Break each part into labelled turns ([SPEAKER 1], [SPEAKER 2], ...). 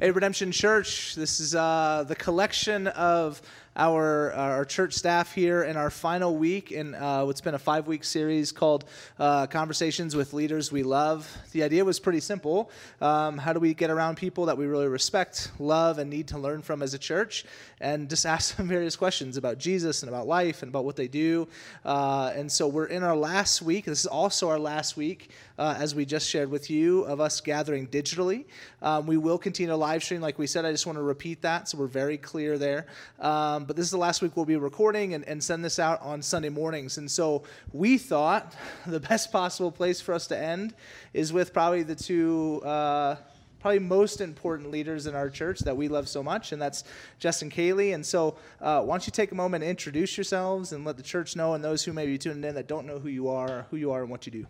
[SPEAKER 1] Hey, Redemption Church. This is uh, the collection of our, our church staff here in our final week in uh, what's been a five week series called uh, Conversations with Leaders We Love. The idea was pretty simple. Um, how do we get around people that we really respect, love, and need to learn from as a church? And just ask them various questions about Jesus and about life and about what they do. Uh, and so we're in our last week. This is also our last week, uh, as we just shared with you, of us gathering digitally. Um, we will continue to live stream, like we said. I just want to repeat that so we're very clear there. Um, but this is the last week we'll be recording and, and send this out on Sunday mornings. And so we thought the best possible place for us to end is with probably the two. Uh, probably most important leaders in our church that we love so much, and that's Jess and Kailey. And so, uh, why don't you take a moment introduce yourselves and let the church know, and those who may be tuning in that don't know who you are, who you are, and what you do.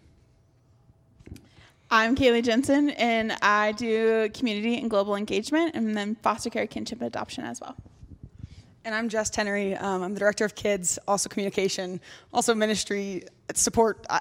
[SPEAKER 2] I'm Kailey Jensen, and I do community and global engagement, and then foster care, kinship, and adoption as well.
[SPEAKER 3] And I'm Jess Tenery. Um, I'm the director of kids, also communication, also ministry support. I,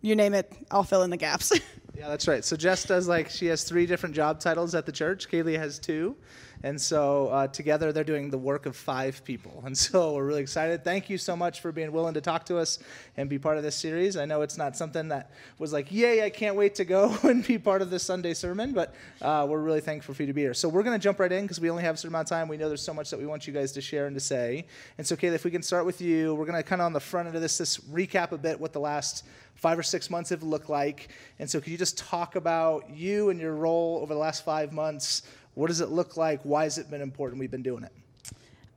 [SPEAKER 3] you name it, I'll fill in the gaps.
[SPEAKER 1] yeah, that's right. So Jess does like she has three different job titles at the church. Kailey has two. And so uh, together they're doing the work of five people. And so we're really excited. Thank you so much for being willing to talk to us and be part of this series. I know it's not something that was like, yay, I can't wait to go and be part of this Sunday sermon, but uh, we're really thankful for you to be here. So we're going to jump right in because we only have a certain amount of time. We know there's so much that we want you guys to share and to say. And so, Kailey, if we can start with you, we're going to kind of on the front end of this, this recap a bit what the last five or six months have looked like. And so, could you just talk about you and your role over the last five months? What does it look like? Why has it been important we've been doing it?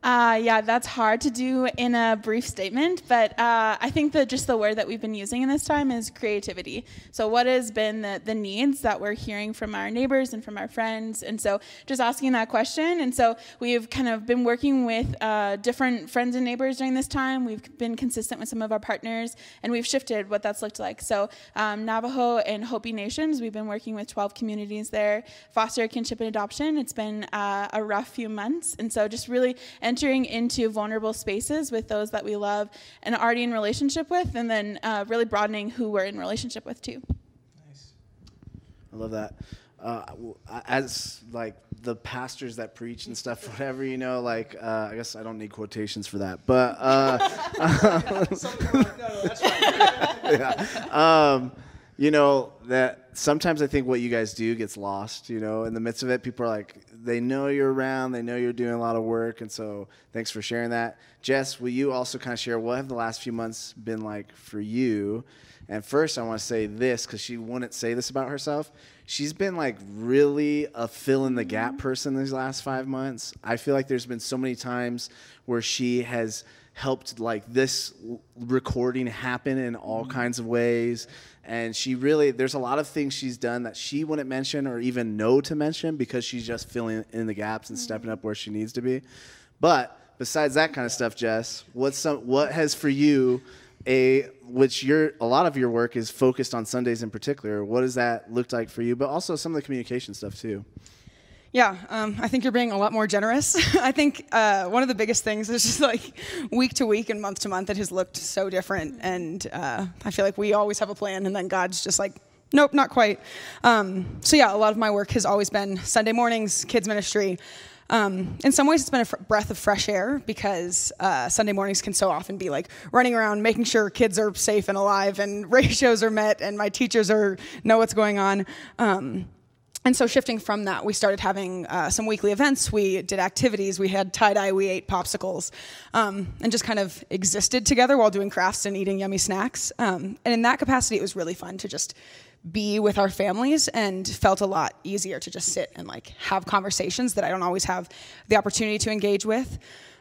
[SPEAKER 2] Uh, yeah, that's hard to do in a brief statement, but uh, I think that just the word that we've been using in this time is creativity. So, what has been the, the needs that we're hearing from our neighbors and from our friends? And so, just asking that question. And so, we've kind of been working with uh, different friends and neighbors during this time. We've been consistent with some of our partners, and we've shifted what that's looked like. So, um, Navajo and Hopi Nations, we've been working with 12 communities there. Foster, kinship, and adoption, it's been uh, a rough few months. And so, just really, and entering into vulnerable spaces with those that we love and already in relationship with, and then uh, really broadening who we're in relationship with too.
[SPEAKER 4] Nice. I love that. Uh, as like the pastors that preach and stuff, whatever you know, like uh, I guess I don't need quotations for that, but uh, yeah. um, you know that sometimes I think what you guys do gets lost. You know, in the midst of it, people are like, they know you're around, they know you're doing a lot of work, and so thanks for sharing that. Jess, will you also kind of share what have the last few months been like for you? And first, I want to say this because she wouldn't say this about herself. She's been like really a fill in the gap mm-hmm. person these last five months. I feel like there's been so many times where she has helped like this recording happen in all mm-hmm. kinds of ways. And she really there's a lot of things she's done that she wouldn't mention or even know to mention because she's just filling in the gaps and stepping mm-hmm. up where she needs to be. But besides that kind of stuff jess what's some what has for you a which your a lot of your work is focused on sundays in particular what does that look like for you? But also some of the communication stuff too
[SPEAKER 3] yeah, um, I think you're being a lot more generous. I think uh, one of the biggest things is just like week to week and month to month, it has looked so different. And uh, I feel like we always have a plan, and then God's just like, nope, not quite. Um, so, yeah, a lot of my work has always been Sunday mornings, kids' ministry. Um, in some ways, it's been a breath of fresh air because uh, Sunday mornings can so often be like running around, making sure kids are safe and alive, and ratios are met, and my teachers are know what's going on. Um, and so shifting from that, we started having uh, some weekly events. We did activities. We had tie dye. We ate popsicles, um, and just kind of existed together while doing crafts and eating yummy snacks. Um, and in that capacity, it was really fun to just be with our families, and felt a lot easier to just sit and like have conversations that I don't always have the opportunity to engage with.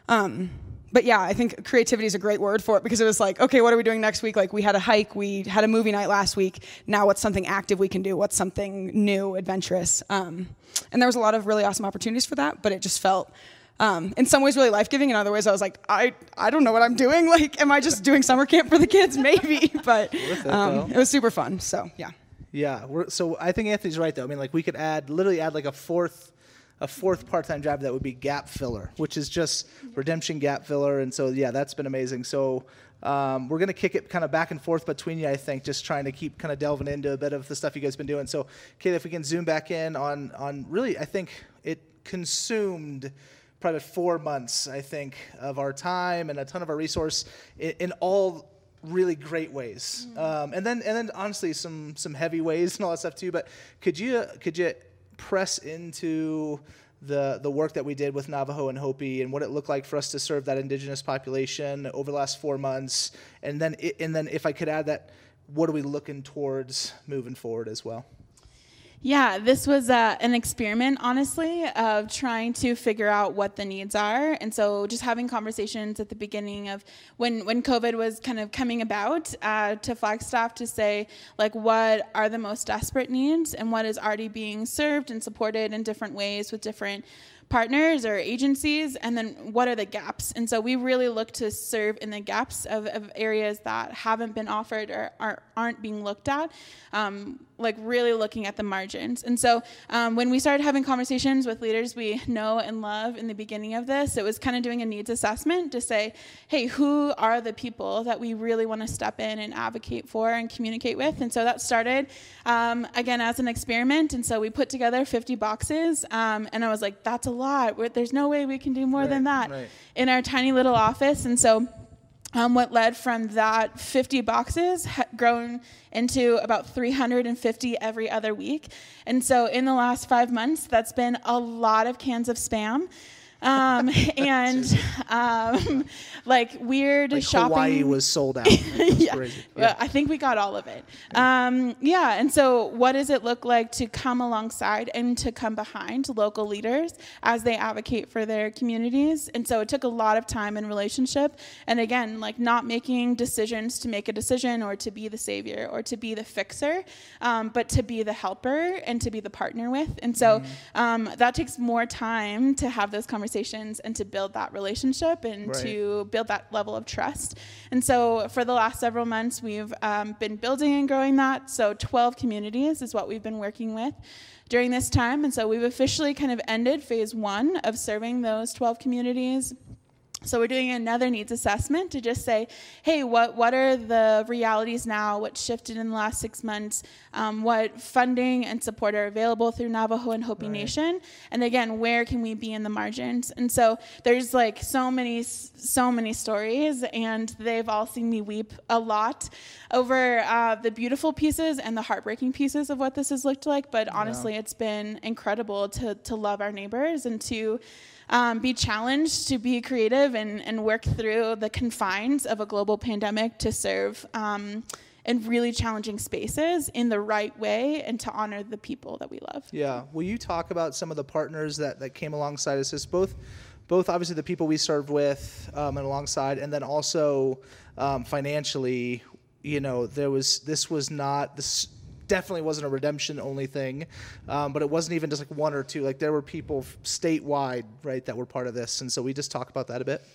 [SPEAKER 3] Um, but yeah, I think creativity is a great word for it because it was like, okay, what are we doing next week? Like we had a hike, we had a movie night last week. Now what's something active we can do? What's something new, adventurous? Um, and there was a lot of really awesome opportunities for that, but it just felt um, in some ways really life giving. In other ways, I was like, I, I don't know what I'm doing. Like, am I just doing summer camp for the kids? Maybe, but um, it was super fun. So yeah.
[SPEAKER 1] Yeah. so I think Anthony's right though. I mean, like we could add literally add like a fourth a fourth part-time job that would be gap filler, which is just redemption gap filler. And so, yeah, that's been amazing. So um, we're going to kick it kind of back and forth between you, I think, just trying to keep kind of delving into a bit of the stuff you guys been doing. So, Kayla, if we can zoom back in on, on really, I think, it consumed probably four months, I think, of our time and a ton of our resource in, in all really great ways. Um, and then and then honestly some some heavy ways and all that stuff too. But could you could you press into the the work that we did with Navajo and Hopi and what it looked like for us to serve that indigenous population over the last four months, and then i and then if I could add that, what are we looking towards moving forward as well?
[SPEAKER 2] Yeah, this was uh, an experiment, honestly, of trying to figure out what the needs are, and so just having conversations at the beginning of when when COVID was kind of coming about uh, to Flagstaff to say like what are the most desperate needs and what is already being served and supported in different ways with different partners or agencies and then what are the gaps? And so we really look to serve in the gaps of, of areas that haven't been offered or are, aren't being looked at um, like really looking at the margins. And so um, when we started having conversations with leaders we know and love in the beginning of this it was kind of doing a needs assessment to say hey who are the people that we really want to step in and advocate for and communicate with? And so that started um, again as an experiment. And so we put together 50 boxes um, and i was like that's a lot We're, there's no way we can do more
[SPEAKER 1] Right,
[SPEAKER 2] than that
[SPEAKER 1] right.
[SPEAKER 2] in our tiny little office and so um, what led from that 50 boxes grown into about 350 every other week. And so in the last five months, that's been a lot of cans of spam. Um, and um, like weird
[SPEAKER 1] Like
[SPEAKER 2] shopping.
[SPEAKER 1] Hawaii was sold out.
[SPEAKER 2] Yeah.
[SPEAKER 1] crazy.
[SPEAKER 2] Well, I think we got all of it. Um, yeah. And so, what does it look like to come alongside and to come behind local leaders as they advocate for their communities? And so, it took a lot of time and relationship. And again, like not making decisions to make a decision or to be the savior or to be the fixer, um, but to be the helper and to be the partner with. And so,
[SPEAKER 1] Mm-hmm.
[SPEAKER 2] um, that takes more time to have those conversations and to build that relationship and
[SPEAKER 1] Right.
[SPEAKER 2] to build that level of trust. And so for the last several months, we've um, been building and growing that. So 12 communities is what we've been working with during this time. And so we've officially kind of ended phase one of serving those 12 communities. So we're doing another needs assessment to just say, hey, what what are the realities now? What shifted in the last six months? Um, what funding and support are available through Navajo and Hopi Nation? And again, where can we be in the margins? And so there's like so many so many stories, and they've all seen me weep a lot over uh, the beautiful pieces and the heartbreaking pieces of what this has looked like. But honestly, it's been incredible to to love our neighbors and to um, be challenged to be creative and, and work through the confines of a global pandemic to serve um, in really challenging spaces in the right way and to honor the people that we love.
[SPEAKER 1] Yeah. Will you talk about some of the partners that, that came alongside us? Both, both obviously the people we served with um, and alongside, and then also um, financially. You know, there was this was not this definitely wasn't a redemption only thing, um, but it wasn't even just like one or two. Like there were people statewide, right, that were part of this, and so we just talk about that a bit.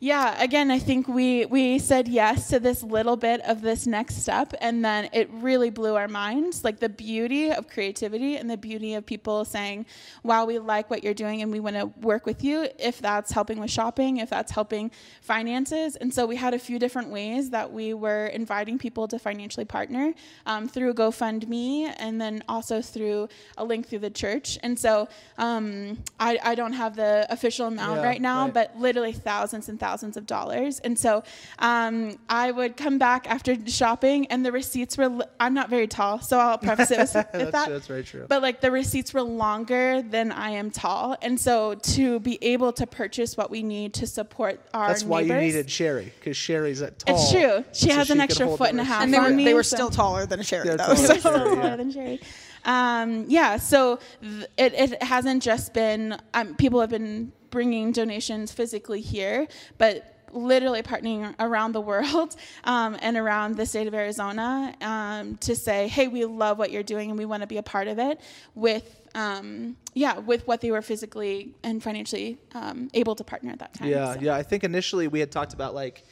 [SPEAKER 2] Yeah, again, I think we we said yes to this little bit of this next step, and then it really blew our minds. Like the beauty of creativity and the beauty of people saying, "Wow, we like what you're doing, and we want to work with you." If that's helping with shopping, if that's helping finances, and so we had a few different ways that we were inviting people to financially partner um, through GoFundMe, and then also through a link through the church. And so um, I I don't have the official amount
[SPEAKER 1] Yeah,
[SPEAKER 2] right now,
[SPEAKER 1] right.
[SPEAKER 2] but literally thousands and thousands of dollars. And so um, I would come back after shopping, and the receipts were. Li- I'm not very tall, so I'll preface it with, with
[SPEAKER 1] That's,
[SPEAKER 2] that.
[SPEAKER 1] that's very true.
[SPEAKER 2] But like the receipts were longer than I am tall, and so to be able to purchase what we need to support our
[SPEAKER 1] That's why you needed Sherry because Sherry's at tall.
[SPEAKER 2] It's true. She
[SPEAKER 1] so
[SPEAKER 2] has an extra foot and a half.
[SPEAKER 3] And they
[SPEAKER 2] on
[SPEAKER 3] were,
[SPEAKER 2] me,
[SPEAKER 3] they were
[SPEAKER 2] so-
[SPEAKER 3] still taller than Sherry,
[SPEAKER 1] They're
[SPEAKER 3] though.
[SPEAKER 1] taller
[SPEAKER 3] so-
[SPEAKER 1] than
[SPEAKER 2] so
[SPEAKER 1] Sherry,
[SPEAKER 2] taller
[SPEAKER 1] yeah.
[SPEAKER 2] than Sherry. Um, yeah, so th- it, it hasn't just been um, people have been bringing donations physically here, but literally partnering around the world um, and around the state of Arizona um, to say, hey, we love what you're doing and we want to be a part of it with. Um, yeah, with what they were physically and financially um, able to partner at that time.
[SPEAKER 1] Yeah,
[SPEAKER 2] so.
[SPEAKER 1] yeah. I think initially we had talked about like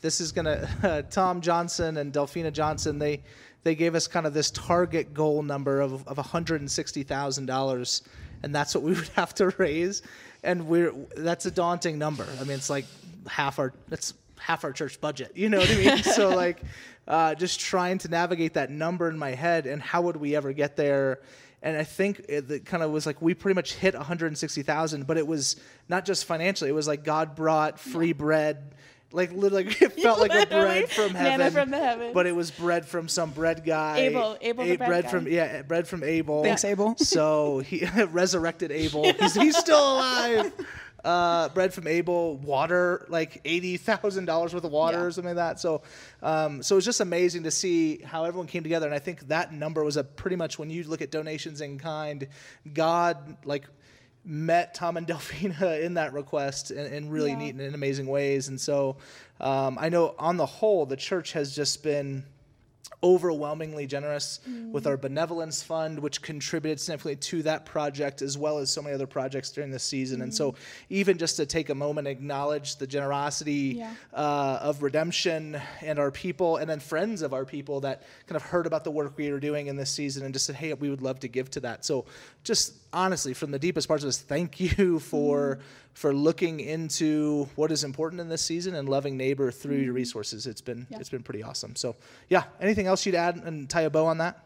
[SPEAKER 1] this is gonna uh, Tom Johnson and Delphina Johnson. They they gave us kind of this target goal number of of one hundred and sixty thousand dollars, and that's what we would have to raise. And we're that's a daunting number. I mean, it's like half our that's half our church budget. You know what I mean? so like, uh, just trying to navigate that number in my head and how would we ever get there? and I think it, it kind of was like we pretty much hit 160,000, but it was not just financially. It was like God brought free bread. Like literally, it felt like a bread from
[SPEAKER 2] manna
[SPEAKER 1] heaven,
[SPEAKER 2] from the heavens.
[SPEAKER 1] but it was bread from some bread guy.
[SPEAKER 2] Abel- Abel the
[SPEAKER 1] A-
[SPEAKER 2] bread
[SPEAKER 1] bread
[SPEAKER 2] guy.
[SPEAKER 1] from yeah, bread from Abel.
[SPEAKER 3] Thanks, Abel.
[SPEAKER 1] So he resurrected Abel. He's, he's still alive. Uh, bread from Abel, water, like eighty thousand dollars worth of water
[SPEAKER 2] Yeah.
[SPEAKER 1] or something like that. So, um, so it was just amazing to see how everyone came together. And I think that number was a pretty much when you look at donations in kind, God like met Tom and Delphina in that request in, in really
[SPEAKER 2] Yeah.
[SPEAKER 1] neat and amazing ways. And so, um, I know on the whole, the church has just been overwhelmingly generous with our benevolence fund, which contributed significantly to that project as well as so many other projects during this season. And so, even just to take a moment, acknowledge the generosity
[SPEAKER 2] Yeah.
[SPEAKER 1] uh, of redemption and our people, and then friends of our people that kind of heard about the work we were doing in this season and just said, "Hey, we would love to give to that." So, just honestly, from the deepest parts of us thank you for for looking into what is important in this season and loving neighbor through your resources. It's been
[SPEAKER 2] Yeah.
[SPEAKER 1] it's been pretty awesome. So, yeah. Anything else you'd add and tie a bow on that?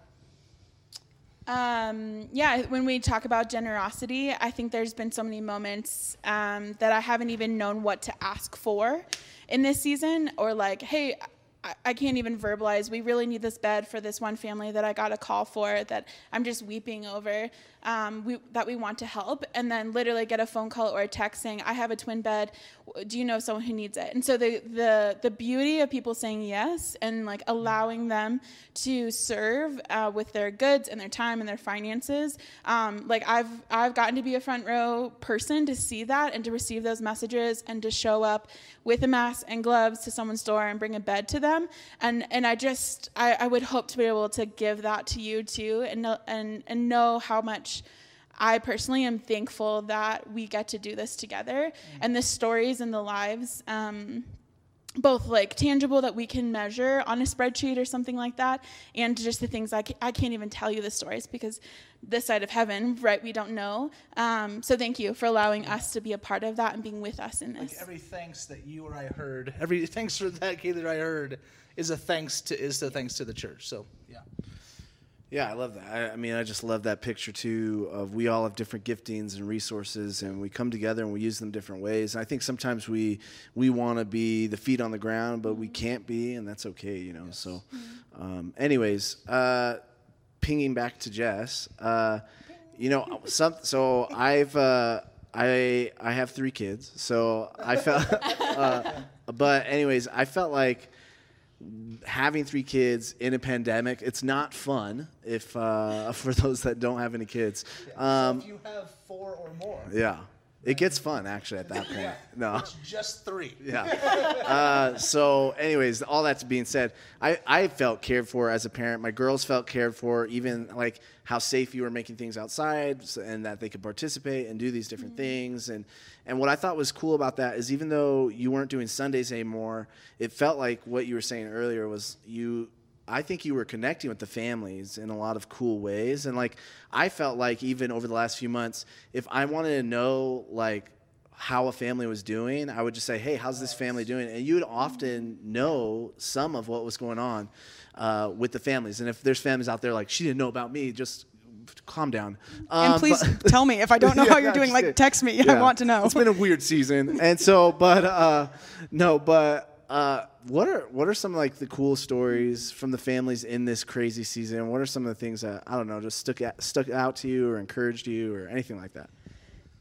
[SPEAKER 2] Um, yeah, when we talk about generosity, I think there's been so many moments um, that I haven't even known what to ask for in this season, or like, hey, I can't even verbalize. We really need this bed for this one family that I got a call for that I'm just weeping over. Um, we, that we want to help, and then literally get a phone call or a text saying, "I have a twin bed. Do you know someone who needs it?" And so the the the beauty of people saying yes and like allowing them to serve uh, with their goods and their time and their finances. Um, like I've I've gotten to be a front row person to see that and to receive those messages and to show up with a mask and gloves to someone's door and bring a bed to them. And and I just I, I would hope to be able to give that to you too and and and know how much. I personally am thankful that we get to do this together and the stories and the lives. Um, both like tangible that we can measure on a spreadsheet or something like that and just the things I, ca- I can't even tell you the stories because this side of heaven right we don't know um, so thank you for allowing us to be a part of that and being with us in this
[SPEAKER 1] Like every thanks that you or I heard, every thanks for that Kailey that I heard is a thanks to is a thanks to the church. So yeah.
[SPEAKER 4] Yeah, I love that. I, I mean, I just love that picture too of we all have different giftings and resources, and we come together and we use them different ways. And I think sometimes we we want to be the feet on the ground, but we can't be, and that's okay, you know. So, um, anyways, uh, pinging back to Jess, uh, you know, some, so I've. Uh, I I have three kids, so I felt. uh, but anyways, I felt like having three kids in a pandemic it's not fun if uh, for those that don't have any kids. Um,
[SPEAKER 1] if you have four or more,
[SPEAKER 4] yeah it gets fun actually at that point. No.
[SPEAKER 1] It's just three.
[SPEAKER 4] yeah. Uh, so anyways all that's being said I, I felt cared for as a parent. My girls felt cared for even like how safe you were making things outside so- and that they could participate and do these different things. And and what i thought was cool about that is even though you weren't doing sundays anymore it felt like what you were saying earlier was you I think you were connecting with the families in a lot of cool ways. And like, I felt like even over the last few months, if I wanted to know like how a family was doing, I would just say, "Hey, how's this family doing?" And you would often know some of what was going on uh, with the families. And if there's families out there like she didn't know about me, just calm down.
[SPEAKER 3] and
[SPEAKER 4] Um,
[SPEAKER 3] please
[SPEAKER 4] but-
[SPEAKER 3] tell me if I don't know
[SPEAKER 4] Yeah,
[SPEAKER 3] how you're
[SPEAKER 4] yeah,
[SPEAKER 3] doing. Like, text me. I want to know.
[SPEAKER 4] It's been a weird season, and so, but uh, no, but uh, what are what are some like the cool stories from the families in this crazy season? What are some of the things that I don't know just stuck stuck out to you or encouraged you or anything like that?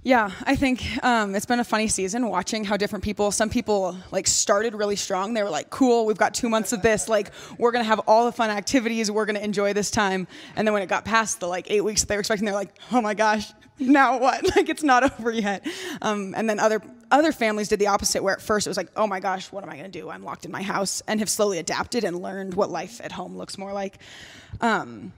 [SPEAKER 3] Yeah, I think um, it's been a funny season watching how different people. Some people like started really strong. They were like, "Cool, we've got two months of this. Like, we're gonna have all the fun activities. We're gonna enjoy this time." And then when it got past the like eight weeks that they were expecting, they're like, "Oh my gosh, now what? like, it's not over yet." Um, and then other other families did the opposite, where at first it was like, "Oh my gosh, what am I gonna do? I'm locked in my house," and have slowly adapted and learned what life at home looks more like. Um,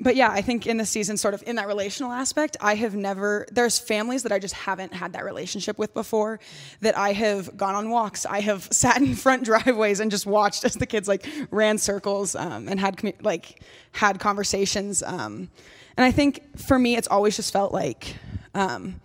[SPEAKER 3] but yeah, I think in the season, sort of in that relational aspect, I have never, there's families that I just haven't had that relationship with before that I have gone on walks. I have sat in front driveways and just watched as the kids like ran circles um, and had like had conversations. Um, and I think for me, it's always just felt like, um,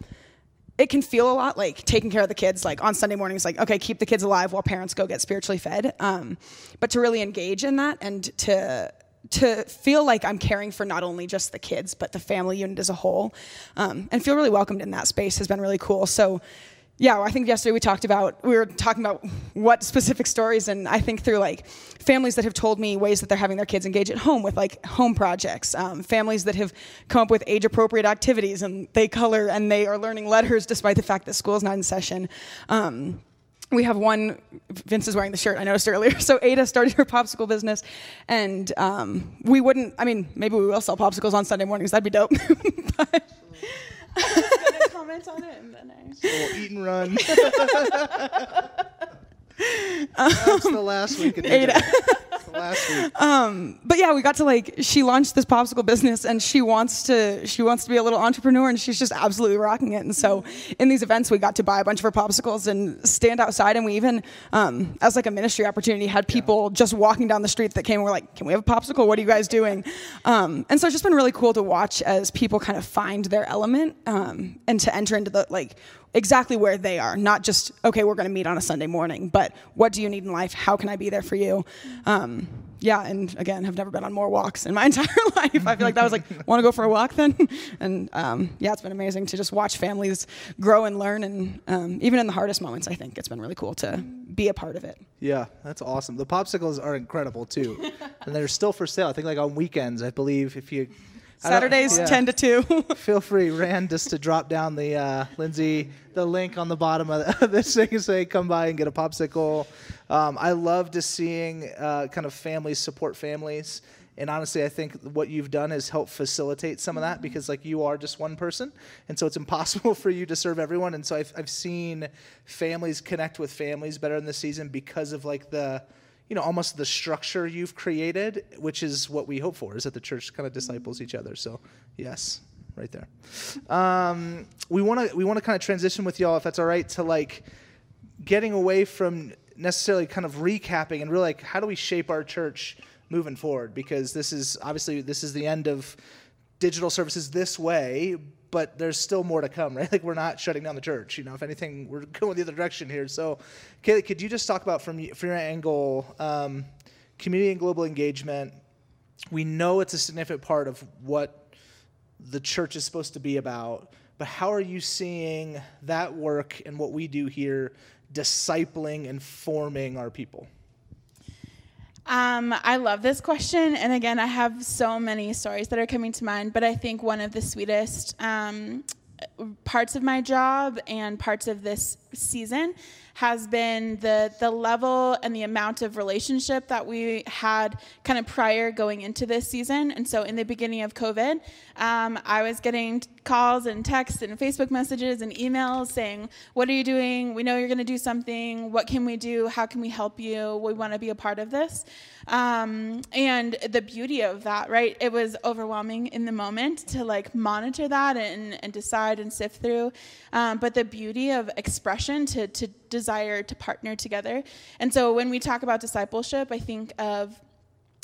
[SPEAKER 3] it can feel a lot like taking care of the kids like on sunday mornings like okay keep the kids alive while parents go get spiritually fed um, but to really engage in that and to to feel like I'm caring for not only just the kids, but the family unit as a whole, um, and feel really welcomed in that space has been really cool. So, yeah, I think yesterday we talked about we were talking about what specific stories, and I think through like families that have told me ways that they're having their kids engage at home with like home projects, um, families that have come up with age appropriate activities, and they color and they are learning letters despite the fact that school is not in session. Um, we have one vince is wearing the shirt i noticed earlier so ada started her popsicle business and um, we wouldn't i mean maybe we will sell popsicles on sunday mornings that'd be dope but,
[SPEAKER 2] comment on it and then I.
[SPEAKER 1] We'll eat and run. That's the last week. Of
[SPEAKER 3] Ada.
[SPEAKER 1] Last week.
[SPEAKER 3] um, but yeah we got to like she launched this popsicle business and she wants to she wants to be a little entrepreneur and she's just absolutely rocking it. And so in these events we got to buy a bunch of her popsicles and stand outside and we even um, as like a ministry opportunity had people just walking down the street that came and were like can we have a popsicle? What are you guys doing? Um, and so it's just been really cool to watch as people kind of find their element um, and to enter into the like exactly where they are not just okay we're going to meet on a sunday morning but what do you need in life? How can i be there for you? Um, yeah and again have never been on more walks in my entire life i feel like that was like want to go for a walk then and um, yeah it's been amazing to just watch families grow and learn and um, even in the hardest moments i think it's been really cool to be a part of it
[SPEAKER 1] Yeah, that's awesome. The popsicles are incredible too, and they're still for sale. I think like on weekends, I believe if you.
[SPEAKER 3] Saturdays
[SPEAKER 1] yeah.
[SPEAKER 3] 10 to 2
[SPEAKER 1] Feel free, Rand, just to drop down the uh, Lindsay the link on the bottom of the- this thing and say, "Come by and get a popsicle." Um, I love to seeing uh, kind of families support families, and honestly, I think what you've done is help facilitate some of that because like you are just one person, and so it's impossible for you to serve everyone. And so I've I've seen families connect with families better in this season because of like the you know almost the structure you've created which is what we hope for is that the church kind of disciples each other. So yes right there. Um, we want to we want to kind of transition with y'all if that's all right to like getting away from necessarily kind of recapping and really like how do we shape our church moving forward? Because this is obviously this is the end of digital services this way but there's still more to come right? Like we're not shutting down the church you know? If anything we're going the other direction here. So Kailey, could you just talk about from, from your angle um, community and global engagement? We know it's a significant part of what the church is supposed to be about, but how are you seeing that work and what we do here discipling and forming our people?
[SPEAKER 2] Um, I love this question, and again, I have so many stories that are coming to mind. But I think one of the sweetest um, parts of my job and parts of this season has been the the level and the amount of relationship that we had kind of prior going into this season. And so, in the beginning of COVID, um, I was getting calls and texts and Facebook messages and emails saying, "What are you doing? We know you're going to do something. What can we do? How can we help you? We want to be a part of this." Um, and the beauty of that, right? It was overwhelming in the moment to like monitor that and, and decide and sift through. Um, but the beauty of expression to, to desire to partner together. And so when we talk about discipleship, I think of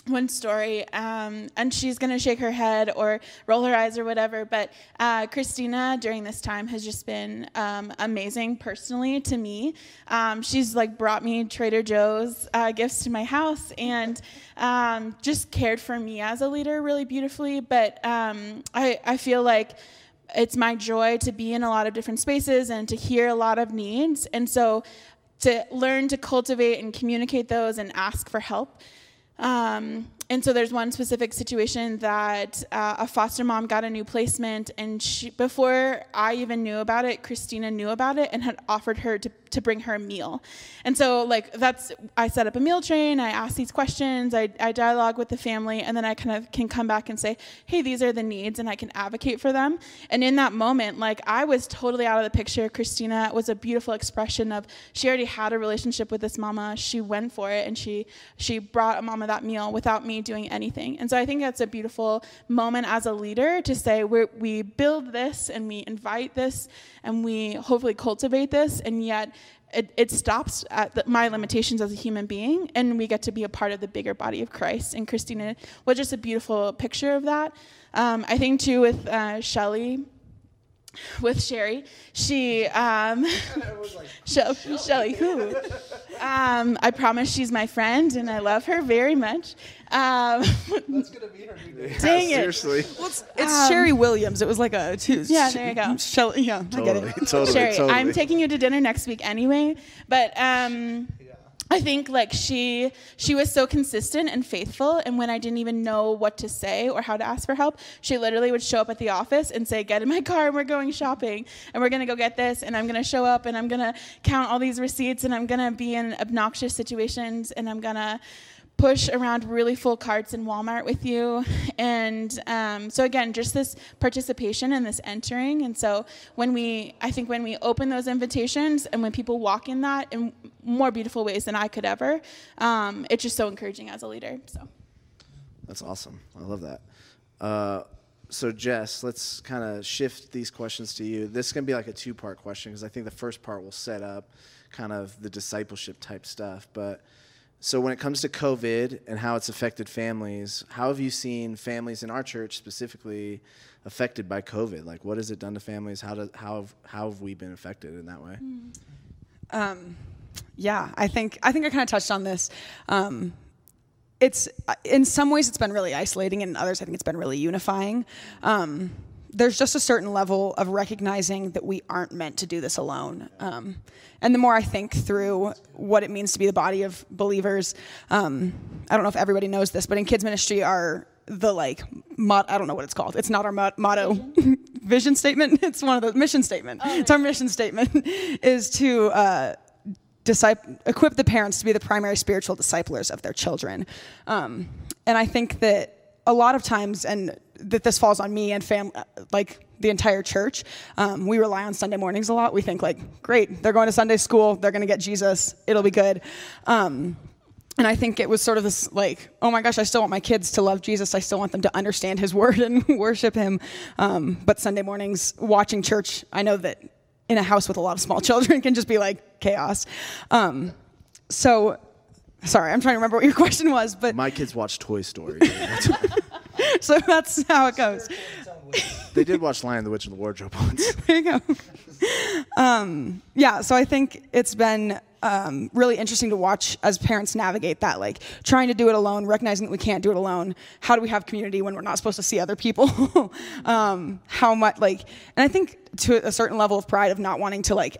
[SPEAKER 2] one story, um, and she's going to shake her head or roll her eyes or whatever. But uh, Christina, during this time, has just been um, amazing personally to me. Um, she's like brought me Trader Joe's uh, gifts to my house and um, just cared for me as a leader really beautifully. But um, I, I feel like it's my joy to be in a lot of different spaces and to hear a lot of needs. And so to learn to cultivate and communicate those and ask for help. Um, and so there's one specific situation that uh, a foster mom got a new placement, and she, before I even knew about it, Christina knew about it and had offered her to, to bring her a meal. And so, like, that's, I set up a meal train, I ask these questions, I, I dialogue with the family, and then I kind of can come back and say, hey, these are the needs, and I can advocate for them. And in that moment, like, I was totally out of the picture. Christina was a beautiful expression of she already had a relationship with this mama. She went for it, and she, she brought a mama that meal without me doing anything. And so I think that's a beautiful moment as a leader to say we build this and we invite this and we hopefully cultivate this, and yet it, it stops at the, my limitations as a human being, and we get to be a part of the bigger body of Christ. And Christina was just a beautiful picture of that. Um, I think too with uh, Shelly with Sherry. She, um, Shell- Shelly, who? Um, I promise she's my friend and I love her very much. Um,
[SPEAKER 1] That's gonna be her new name.
[SPEAKER 2] dang it.
[SPEAKER 4] Seriously.
[SPEAKER 3] Well, it's, it's Sherry Williams. It was like a two.
[SPEAKER 2] Um, Yeah, there you go.
[SPEAKER 3] Shelley, yeah, I get
[SPEAKER 4] Totally.
[SPEAKER 3] it.
[SPEAKER 4] Totally.
[SPEAKER 2] Sherry,
[SPEAKER 4] totally.
[SPEAKER 2] I'm taking you to dinner next week anyway. But um, I think like she she was so consistent and faithful, and when I didn't even know what to say or how to ask for help, she literally would show up at the office and say, "Get in my car, and we're going shopping, and we're gonna go get this, and I'm gonna show up, and I'm gonna count all these receipts, and I'm gonna be in obnoxious situations, and I'm gonna." push around really full carts in Walmart with you. And um, so again, just this participation and this entering. And so when we, I think when we open those invitations and when people walk in that in more beautiful ways than I could ever, um, it's just so encouraging as a leader. So.
[SPEAKER 4] That's awesome. I love that. Uh, so Jess, let's kind of shift these questions to you. This is gonna be like a two-part question because I think the first part will set up kind of the discipleship type stuff. But so when it comes to COVID and how it's affected families, how have you seen families in our church specifically affected by COVID? Like, what has it done to families? How do, how have, how have we been affected in that way?
[SPEAKER 3] Yeah, I think I think I kind of touched on this. Um, it's in some ways it's been really isolating, and in others I think it's been really unifying. Um, there's just a certain level of recognizing that we aren't meant to do this alone. Um, and the more I think through what it means to be the body of believers, um, I don't know if everybody knows this, but in kids ministry, our the like mot- I don't know what it's called. It's not our mot- motto, vision statement. It's one of the mission statement. It's our mission statement is to. Uh, disciple, equip the parents to be the primary spiritual disciplers of their children. Um, and I think that a lot of times, and that this falls on me and fam, like the entire church, um, we rely on Sunday mornings a lot. We think like, great, they're going to Sunday school, they're going to get Jesus, it'll be good. Um, and I think it was sort of this like, oh my gosh, I still want my kids to love Jesus. I still want them to understand His Word and worship Him. Um, but Sunday mornings, watching church, I know that in a house with a lot of small children can just be like chaos. Um, so, sorry, I'm trying to remember what your question was, but
[SPEAKER 4] My kids watch Toy Story.
[SPEAKER 3] so that's how it goes.
[SPEAKER 4] they did watch Lion, the Witch, and the Wardrobe once.
[SPEAKER 3] There you go. Um, yeah, so I think it's been um, really interesting to watch as parents navigate that, like trying to do it alone, recognizing that we can't do it alone. How do we have community when we're not supposed to see other people? um, how much, like, and I think to a certain level of pride of not wanting to like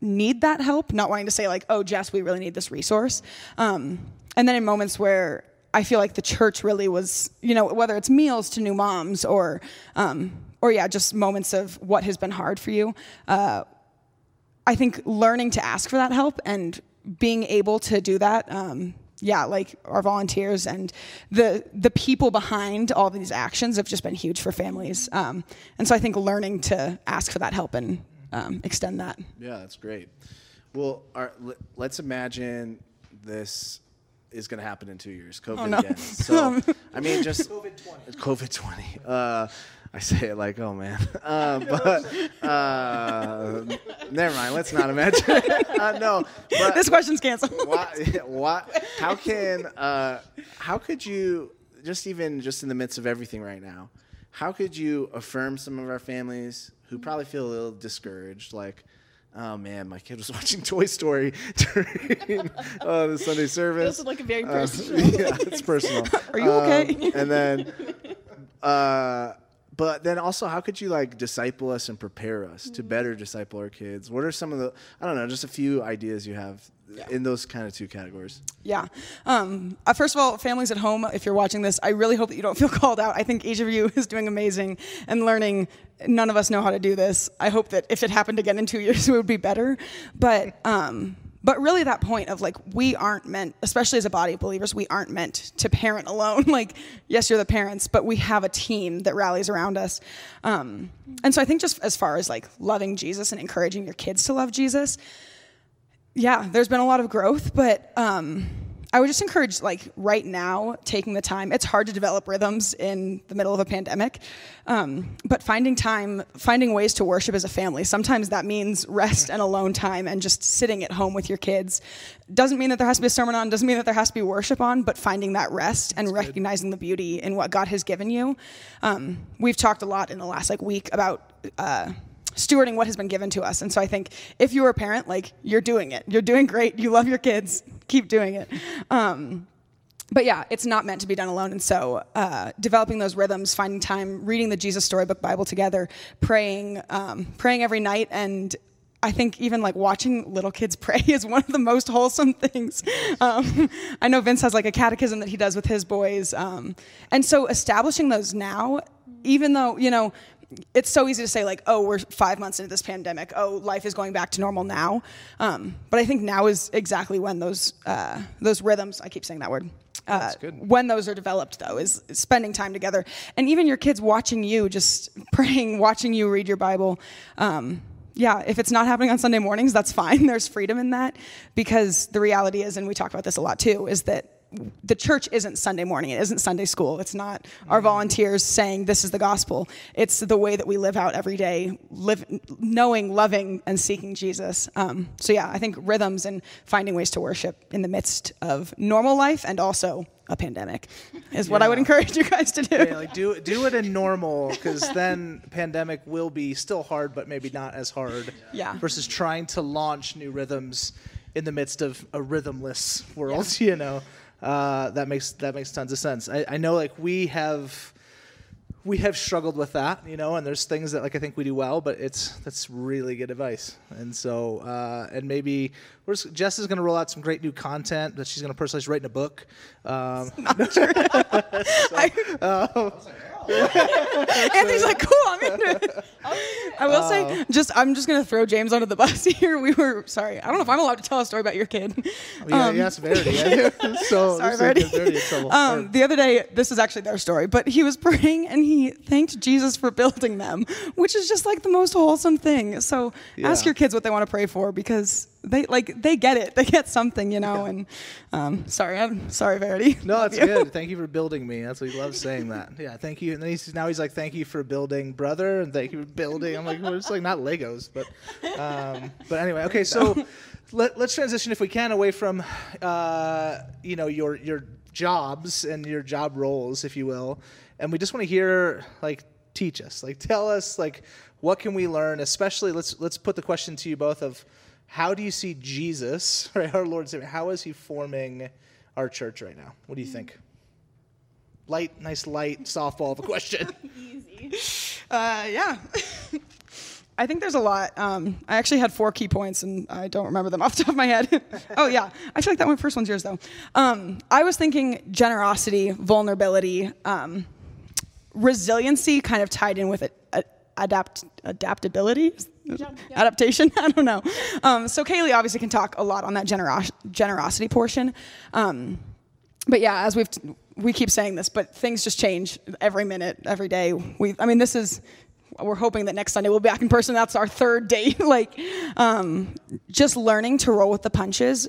[SPEAKER 3] need that help, not wanting to say like, oh, Jess, we really need this resource. Um, and then in moments where I feel like the church really was, you know, whether it's meals to new moms or, um, or yeah, just moments of what has been hard for you. Uh, I think learning to ask for that help and being able to do that, um, yeah, like our volunteers and the the people behind all these actions have just been huge for families. Um, and so I think learning to ask for that help and um, extend that.
[SPEAKER 4] Yeah, that's great. Well, our, let- let's imagine this is going to happen in two years. COVID
[SPEAKER 3] no.
[SPEAKER 4] again. So, I mean, just
[SPEAKER 1] COVID 20.
[SPEAKER 4] COVID twenty. Uh, I say it like, oh man. Uh, but uh, never mind. Let's not imagine. uh, no, but
[SPEAKER 3] This question's canceled.
[SPEAKER 4] why, why, how can uh, how could you just even just in the midst of everything right now how could you affirm some of our families who probably feel a little discouraged like oh man my kid was watching toy story during uh, the sunday service
[SPEAKER 2] Feels like a very
[SPEAKER 4] Uh,
[SPEAKER 2] personal.
[SPEAKER 4] yeah it's personal
[SPEAKER 3] Are you okay?
[SPEAKER 4] Um, and then uh, but then also how could you like disciple us and prepare us to better disciple our kids what are some of the i don't know just a few ideas you have in those kind of two categories
[SPEAKER 3] Yeah. Um, uh, first of all, families at home, if you're watching this, I really hope that you don't feel called out. I think each of you is doing amazing and learning. None of us know how to do this. I hope that if it happened again in two years, it would be better. But um, but really, that point of like we aren't meant, especially as a body of believers, we aren't meant to parent alone. like, yes, you're the parents, but we have a team that rallies around us. Um, and so I think just as far as like loving Jesus and encouraging your kids to love Jesus, yeah, there's been a lot of growth, but um, I would just encourage, like, right now, taking the time. It's hard to develop rhythms in the middle of a pandemic, um, but finding time, finding ways to worship as a family. Sometimes that means rest and alone time and just sitting at home with your kids. Doesn't mean that there has to be a sermon on, doesn't mean that there has to be worship on, but finding that rest and recognizing the beauty in what God has given you. Um, we've talked a lot in the last like week about. Uh, stewarding what has been given to us. And so I think if you're a parent, like you're doing it, you're doing great, you love your kids, keep doing it. Um, but yeah, it's not meant to be done alone. And so, uh, developing those rhythms, finding time, reading the Jesus Storybook Bible together, praying, um, praying every night, and I think even like watching little kids pray is one of the most wholesome things. Um, I know Vince has like a catechism that he does with his boys, um, and so establishing those now, even though you know it's so easy to say like oh we're five months into this pandemic. Oh life is going back to normal now. Um, but i think now is exactly when those uh, those rhythms i keep saying that word uh, when those are developed though is spending time together. And even your kids watching you just praying watching you read your bible um, yeah, if it's not happening on Sunday mornings, that's fine. There's freedom in that because the reality is, and we talk about this a lot too, is that the church isn't Sunday morning. It isn't Sunday school. It's not our volunteers saying this is the gospel. It's the way that we live out every day, live, knowing, loving, and seeking Jesus. Um, so yeah, I think rhythms and finding ways to worship in the midst of normal life and also a pandemic is what I would encourage you guys to do.
[SPEAKER 1] Yeah, like do do it in normal because then pandemic will be still hard, but maybe not as hard.
[SPEAKER 3] Yeah.
[SPEAKER 1] Versus trying to launch new rhythms in the midst of a rhythmless world. You know, uh, that makes that makes tons of sense. I, I know like we have we have struggled with that, you know, and there's things that like I think we do well, but it's that's really good advice. And so, uh, and maybe we're just, Jess is going to roll out some great new content that she's going to personalize, writing a book. Um,
[SPEAKER 3] Anthony's like, cool, I'm into it. I will say, just I'm just gonna throw James under the bus here. We were sorry. I don't know if I'm allowed to tell a story about your kid.
[SPEAKER 1] yeah, you asked Verity. So
[SPEAKER 3] Sorry, Verity.
[SPEAKER 1] Verity.
[SPEAKER 3] Um, the other day, this is actually their story, but he was praying and he thanked Jesus for building them, which is just like the most wholesome thing. So ask your kids what they want to pray for because they like they get it. They get something, you know. And um, sorry, I'm sorry, Verity.
[SPEAKER 1] No,
[SPEAKER 3] it's
[SPEAKER 1] good. Thank you for building me. That's what he loves saying that. Yeah, thank you. And then he's now he's like, thank you for building brother, and thank you for building. I'm like, well, it's like not Legos, but um, but anyway, okay. So let, let's transition, if we can, away from uh, you know your your jobs and your job roles, if you will, and we just want to hear like teach us, like tell us like what can we learn, especially let's let's put the question to you both of how do you see Jesus, right, our Lord and Savior, how is he forming our church right now? What do you think? Light, nice light softball of a question.
[SPEAKER 3] Uh, yeah. I think there's a lot. Um, I actually had four key points, and I don't remember them off the top of my head. oh yeah, I feel like that one first one's yours though. Um, I was thinking generosity, vulnerability, um, resiliency, kind of tied in with it, adapt adaptability. Adaptation, I don't know. Um, so Kailey obviously can talk a lot on that generos- generosity portion. Um, but yeah, as we've we keep saying this, but things just change every minute, every day. We, I mean, this is we're hoping that next Sunday we'll be back in person. That's our third date. like, um, just learning to roll with the punches.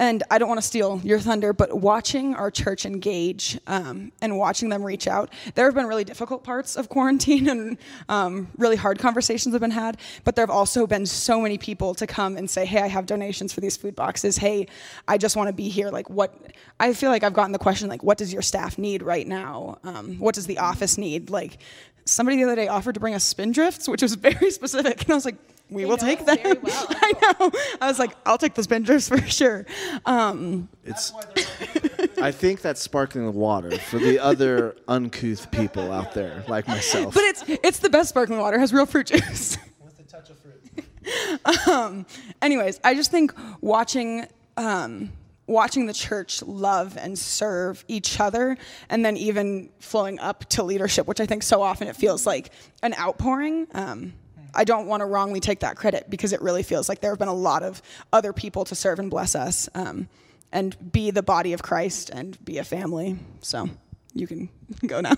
[SPEAKER 3] And I don't want to steal your thunder, but watching our church engage um, and watching them reach out, there have been really difficult parts of quarantine and um, really hard conversations have been had. But there have also been so many people to come and say, "Hey, I have donations for these food boxes. Hey, I just want to be here." Like, what? I feel like I've gotten the question like, "What does your staff need right now? Um, what does the office need?" Like, somebody the other day offered to bring us spindrifts, which was very specific, and I was like, "We will
[SPEAKER 2] know
[SPEAKER 3] take them."
[SPEAKER 2] very well.
[SPEAKER 3] I know. I was like, "I'll take the spindrifts for sure." Um,
[SPEAKER 4] It's. I think that's sparkling water for the other uncouth people out there, like myself.
[SPEAKER 3] But it's it's the best sparkling water. It has real fruit juice.
[SPEAKER 1] With a touch of fruit.
[SPEAKER 3] um, anyways, I just think watching um, watching the church love and serve each other, and then even flowing up to leadership, which I think so often it feels like an outpouring. Um, I don't want to wrongly take that credit because it really feels like there have been a lot of other people to serve and bless us, um, and be the body of Christ and be a family. So you can go now.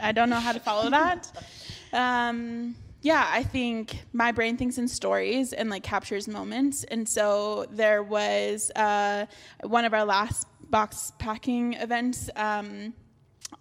[SPEAKER 2] I- don't know how to follow that. Um, yeah, I think my brain thinks in stories and like captures moments. And so there was uh, one of our last box packing events. Um,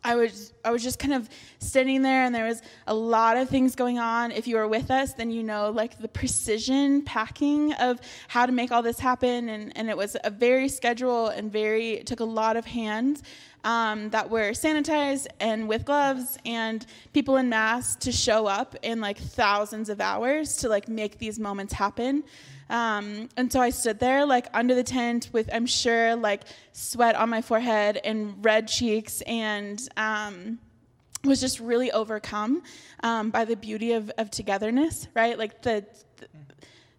[SPEAKER 2] I was I was just kind of sitting there and there was a lot of things going on. If you were with us, then you know like the precision packing of how to make all this happen and, and it was a very schedule and very it took a lot of hands. um, that were sanitized and with gloves and people in masks to show up in like thousands of hours to like make these moments happen. Um, and so I stood there like under the tent with, I'm sure, like sweat on my forehead and red cheeks and um, was just really overcome um, by the beauty of, of togetherness, right? Like the,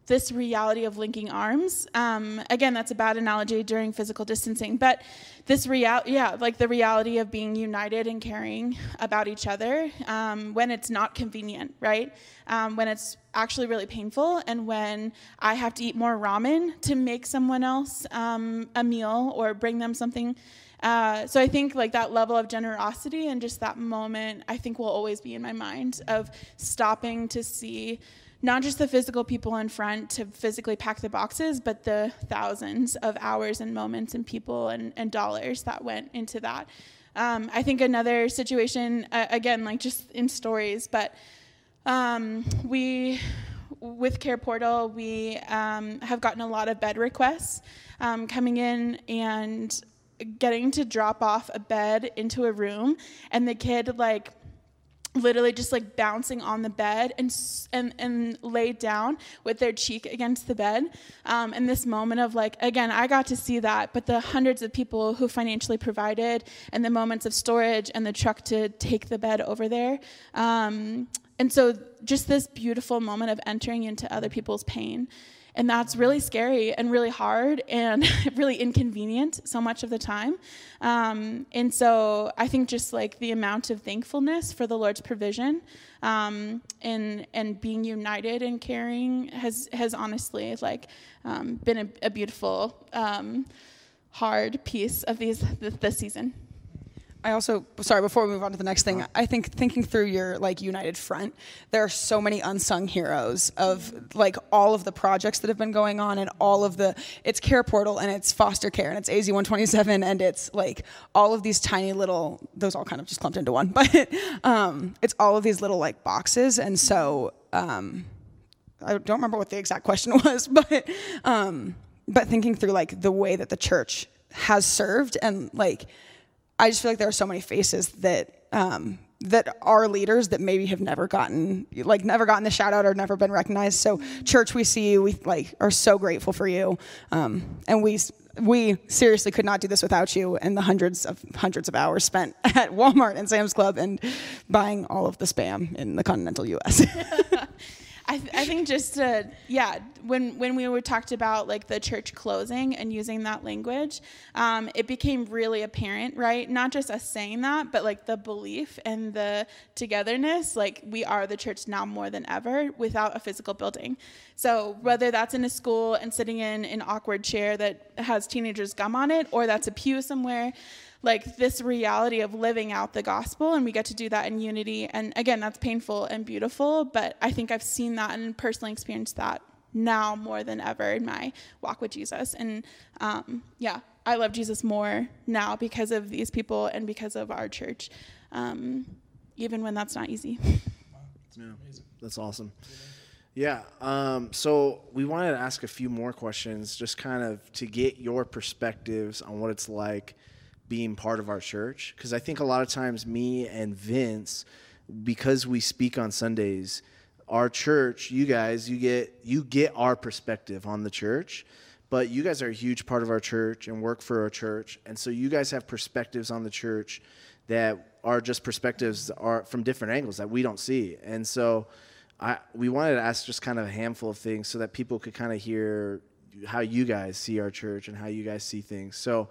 [SPEAKER 2] this reality of linking arms. Um, again, that's a bad analogy during physical distancing, but this reality, yeah, like the reality of being united and caring about each other um, when it's not convenient, right? Um, when it's actually really painful, and when I have to eat more ramen to make someone else um, a meal or bring them something. Uh, so I think like that level of generosity and just that moment, I think will always be in my mind of stopping to see not just the physical people in front to physically pack the boxes, but the thousands of hours and moments and people and, and dollars that went into that. Um, I think another situation, uh, again, like just in stories, but um, we, with Care Portal, we um, have gotten a lot of bed requests um, coming in and getting to drop off a bed into a room and the kid like literally just like bouncing on the bed and and and laid down with their cheek against the bed um, and this moment of like again i got to see that but the hundreds of people who financially provided and the moments of storage and the truck to take the bed over there um, and so just this beautiful moment of entering into other people's pain and that's really scary and really hard and really inconvenient so much of the time. Um, and so I think just like the amount of thankfulness for the Lord's provision um, and and being united and caring has has honestly like um, been a, a beautiful um, hard piece of these this season.
[SPEAKER 3] I also sorry before we move on to the next thing. I think thinking through your like United Front, there are so many unsung heroes of like all of the projects that have been going on and all of the it's Care Portal and it's foster care and it's AZ 127 and it's like all of these tiny little those all kind of just clumped into one, but um, it's all of these little like boxes and so um, I don't remember what the exact question was, but um, but thinking through like the way that the church has served and like I just feel like there are so many faces that um, that are leaders that maybe have never gotten like never gotten the shout out or never been recognized. So church, we see you. We like are so grateful for you, um, and we we seriously could not do this without you and the hundreds of hundreds of hours spent at Walmart and Sam's Club and buying all of the spam in the continental U.S.
[SPEAKER 2] I, th- I think just yeah when when we were talked about like the church closing and using that language um, it became really apparent right? Not just us saying that but like the belief and the togetherness like we are the church now more than ever without a physical building. So whether that's in a school and sitting in an awkward chair that has teenagers gum on it or that's a pew somewhere like this reality of living out the gospel and we get to do that in unity. And again that's painful and beautiful but i think i've seen that and personally experienced that now more than ever in my walk with jesus. And um, yeah i love jesus more now because of these people and because of our church um, even when that's not easy.
[SPEAKER 4] Yeah, that's awesome. Yeah. Um, so we wanted to ask a few more questions, just kind of to get your perspectives on what it's like being part of our church because I think a lot of times me and Vince, because we speak on Sundays, our church, you guys, you get you get our perspective on the church, but you guys are a huge part of our church and work for our church, and so you guys have perspectives on the church that are just perspectives are from different angles that we don't see, and so. I, we wanted to ask just kind of a handful of things so that people could kind of hear how you guys see our church and how you guys see things. So,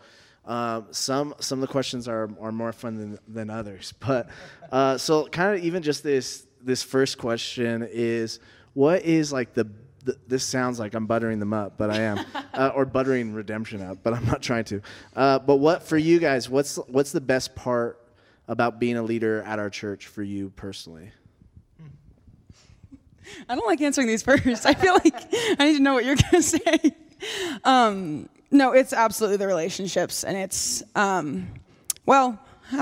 [SPEAKER 4] um, some some of the questions are, are more fun than, than others, but uh, so kind of even just this this first question is what is like the, the this sounds like I'm buttering them up, but I am, uh, or buttering redemption up, but I'm not trying to. Uh, but what for you guys? What's what's the best part about being a leader at our church for you personally?
[SPEAKER 3] I don't like answering these first. I feel like I need to know what you're gonna say. Um, no, it's absolutely the relationships, and it's um, well.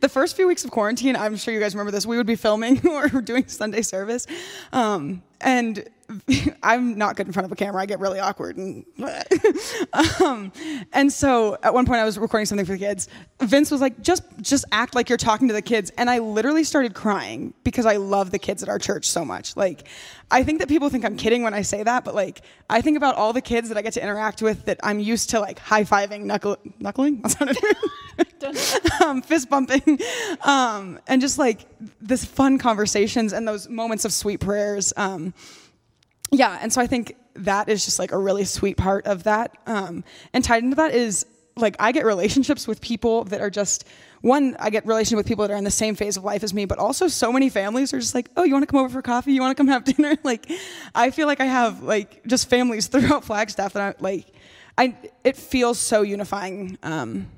[SPEAKER 3] the first few weeks of quarantine, I'm sure you guys remember this. We would be filming or doing Sunday service, um, and I'm not good in front of a camera. I get really awkward and um, and so at one point I was recording something for the kids. Vince was like, "Just just act like you're talking to the kids," and I literally started crying because I love the kids at our church so much. Like, I think that people think I'm kidding when I say that, but like I think about all the kids that I get to interact with that I'm used to like high fiving, knuckle, knuckling. That sounded weird. um, fist bumping, um, and just like this fun conversations and those moments of sweet prayers. Um, yeah, and so I think that is just like a really sweet part of that. Um, and tied into that is like I get relationships with people that are just one. I get relationships with people that are in the same phase of life as me, but also so many families are just like, oh, you want to come over for coffee? You want to come have dinner? like, I feel like I have like just families throughout Flagstaff that I like. I it feels so unifying. Um,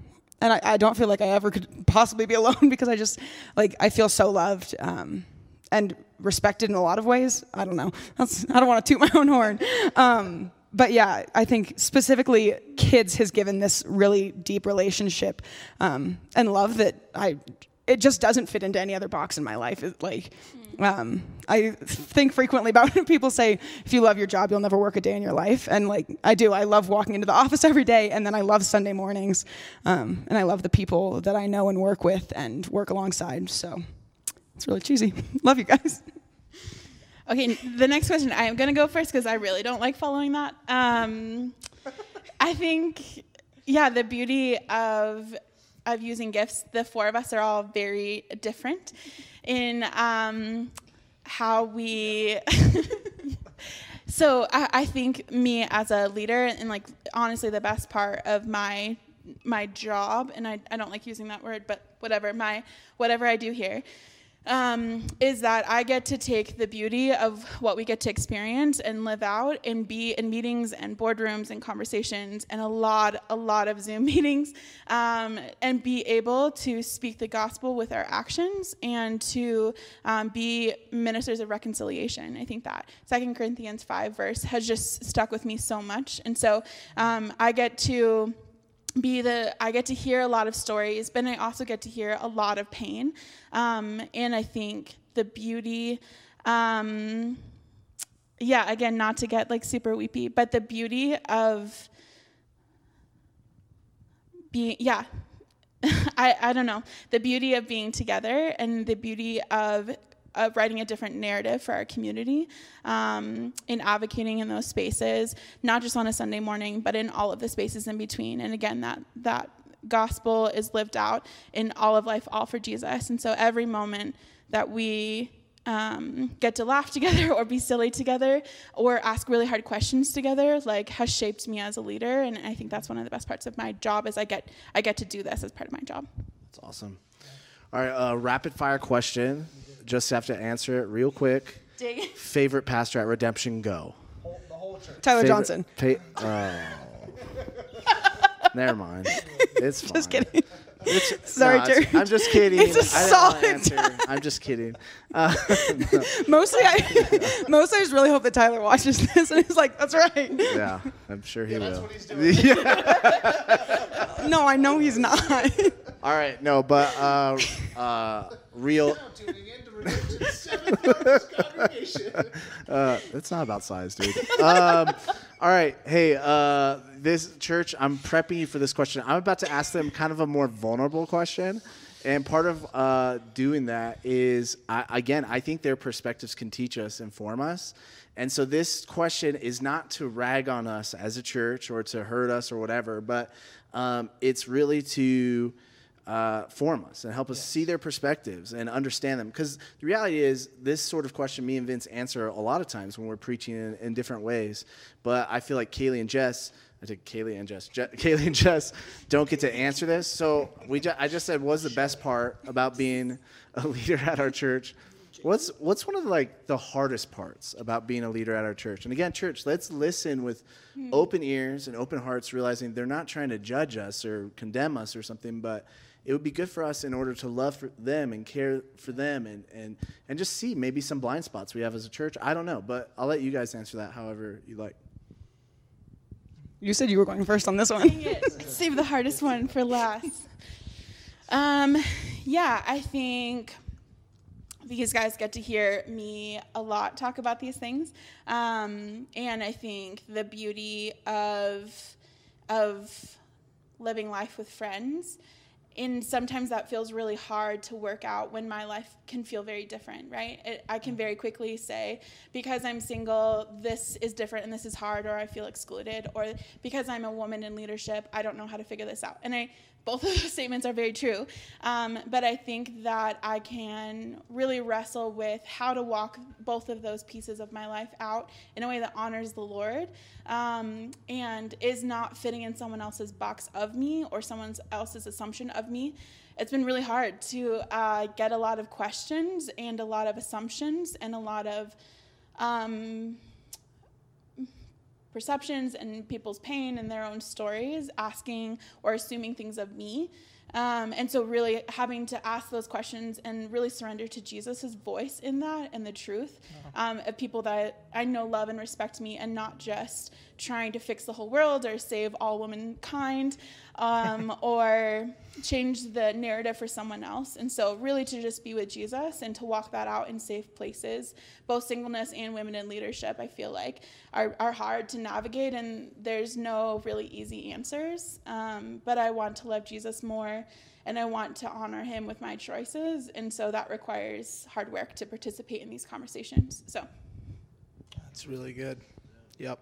[SPEAKER 3] and I, I, don't feel like I ever could possibly be alone because I just like I feel so loved. Um, and respected in a lot of ways. I don't know. That's, I don't want to toot my own horn. Um, but yeah, I think specifically kids has given this really deep relationship um, and love that I it just doesn't fit into any other box in my life. It, like, um, I think frequently about when people say, if you love your job, you'll never work a day in your life. And like, I do. I love walking into the office every day, and then I love Sunday mornings, um, and I love the people that I know and work with and work alongside. So. It's really cheesy. Love you guys.
[SPEAKER 2] Okay, the next question. I am going to go first because I really don't like following that. Um, I think, yeah, the beauty of of using gifts. The four of us are all very different in um, how we. so I, I think me as a leader, and like honestly, the best part of my my job, and I, I don't like using that word, but whatever my whatever I do here um, is that I get to take the beauty of what we get to experience and live out and be in meetings and boardrooms and conversations and a lot, a lot of Zoom meetings um, and be able to speak the gospel with our actions and to um, be ministers of reconciliation. I think that Second Corinthians 5 verse has just stuck with me so much. And so um, I get to be the i get to hear a lot of stories but i also get to hear a lot of pain. Um, and i think the beauty um, yeah again not to get like super weepy but the beauty of being yeah I, I don't know. The beauty of being together and the beauty of of writing a different narrative for our community um, in advocating in those spaces, not just on a Sunday morning, but in all of the spaces in between. And again, that that gospel is lived out in all of life, all for Jesus. And so every moment that we um, get to laugh together or be silly together or ask really hard questions together like has shaped me as a leader and i think that's one of the best parts of my job is i get i get to do this as part of my job
[SPEAKER 4] that's awesome all right uh, rapid fire question just have to answer it real quick. Dang. Favorite pastor at Redemption Go?
[SPEAKER 3] The whole church. Tyler Favorite Johnson.
[SPEAKER 4] Pa- oh. Never mind. It's fine.
[SPEAKER 3] Just kidding.
[SPEAKER 4] It's,
[SPEAKER 3] Sorry,
[SPEAKER 4] no,
[SPEAKER 3] Jerry.
[SPEAKER 4] I'm just kidding.
[SPEAKER 3] It's a solid
[SPEAKER 4] answer. I'm just kidding. Uh,
[SPEAKER 3] no. Mostly, I mostly I just really hope that Tyler watches this and he's like, "That's right."
[SPEAKER 4] Yeah, I'm sure he
[SPEAKER 1] yeah,
[SPEAKER 4] will.
[SPEAKER 1] That's what he's doing.
[SPEAKER 3] yeah. no, I know he's not.
[SPEAKER 4] All right, no, but uh, uh, real. Uh, it's not about size, dude. Um, all right, hey, uh, this church, I'm prepping you for this question. I'm about to ask them kind of a more vulnerable question. And part of uh, doing that is, I, again, I think their perspectives can teach us, inform us. And so this question is not to rag on us as a church or to hurt us or whatever, but um, it's really to uh, form us and help us see their perspectives and understand them. Because the reality is, this sort of question me and Vince answer a lot of times when we're preaching in, in different ways. But I feel like Kailey and Jess, I think Kailey and Jess, Je- Kailey and Jess don't get to answer this. So we, ju- I just said, what's the best part about being a leader at our church? What's what's one of the, like the hardest parts about being a leader at our church? And again, church, let's listen with hmm. open ears and open hearts, realizing they're not trying to judge us or condemn us or something, but it would be good for us in order to love them and care for them and, and, and just see maybe some blind spots we have as a church. I don't know, but I'll let you guys answer that however you like.
[SPEAKER 3] You said you were going first on this one.
[SPEAKER 2] Save the hardest one for last. Um, yeah, I think these guys get to hear me a lot talk about these things. Um, and I think the beauty of, of living life with friends and sometimes that feels really hard to work out when my life can feel very different right? It, i can very quickly say because i'm single this is different and this is hard or i feel excluded or because i'm a woman in leadership i don't know how to figure this out. And i both of those statements are very true. Um, but I think that I can really wrestle with how to walk both of those pieces of my life out in a way that honors the Lord um, and is not fitting in someone else's box of me or someone else's assumption of me. It's been really hard to uh, get a lot of questions and a lot of assumptions and a lot of. Um, perceptions and people's pain and their own stories, asking or assuming things of me. Um, and so, really having to ask those questions and really surrender to Jesus' voice in that and the truth um, of people that I know love and respect me, and not just trying to fix the whole world or save all womankind um, or change the narrative for someone else. And so, really, to just be with Jesus and to walk that out in safe places, both singleness and women in leadership, I feel like are, are hard to navigate, and there's no really easy answers. Um, but I want to love Jesus more and I want to honor him with my choices. And so that requires hard work to participate in these conversations. So
[SPEAKER 1] that's really good. Yep.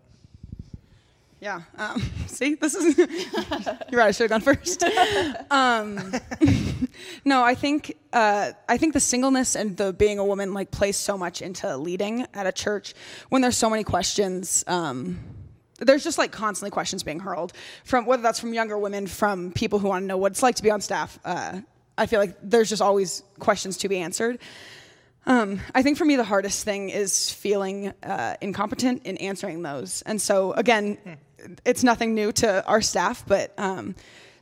[SPEAKER 3] Yeah. Um, see, this is. you're right. I should have gone first. Um, no, I think uh, I think the singleness and the being a woman like plays so much into leading at a church when there's so many questions. Um, there's just like constantly questions being hurled from whether that's from younger women, from people who want to know what it's like to be on staff. Uh, I feel like there's just always questions to be answered. Um, I think for me, the hardest thing is feeling uh, incompetent in answering those. And so, again, it's nothing new to our staff, but um,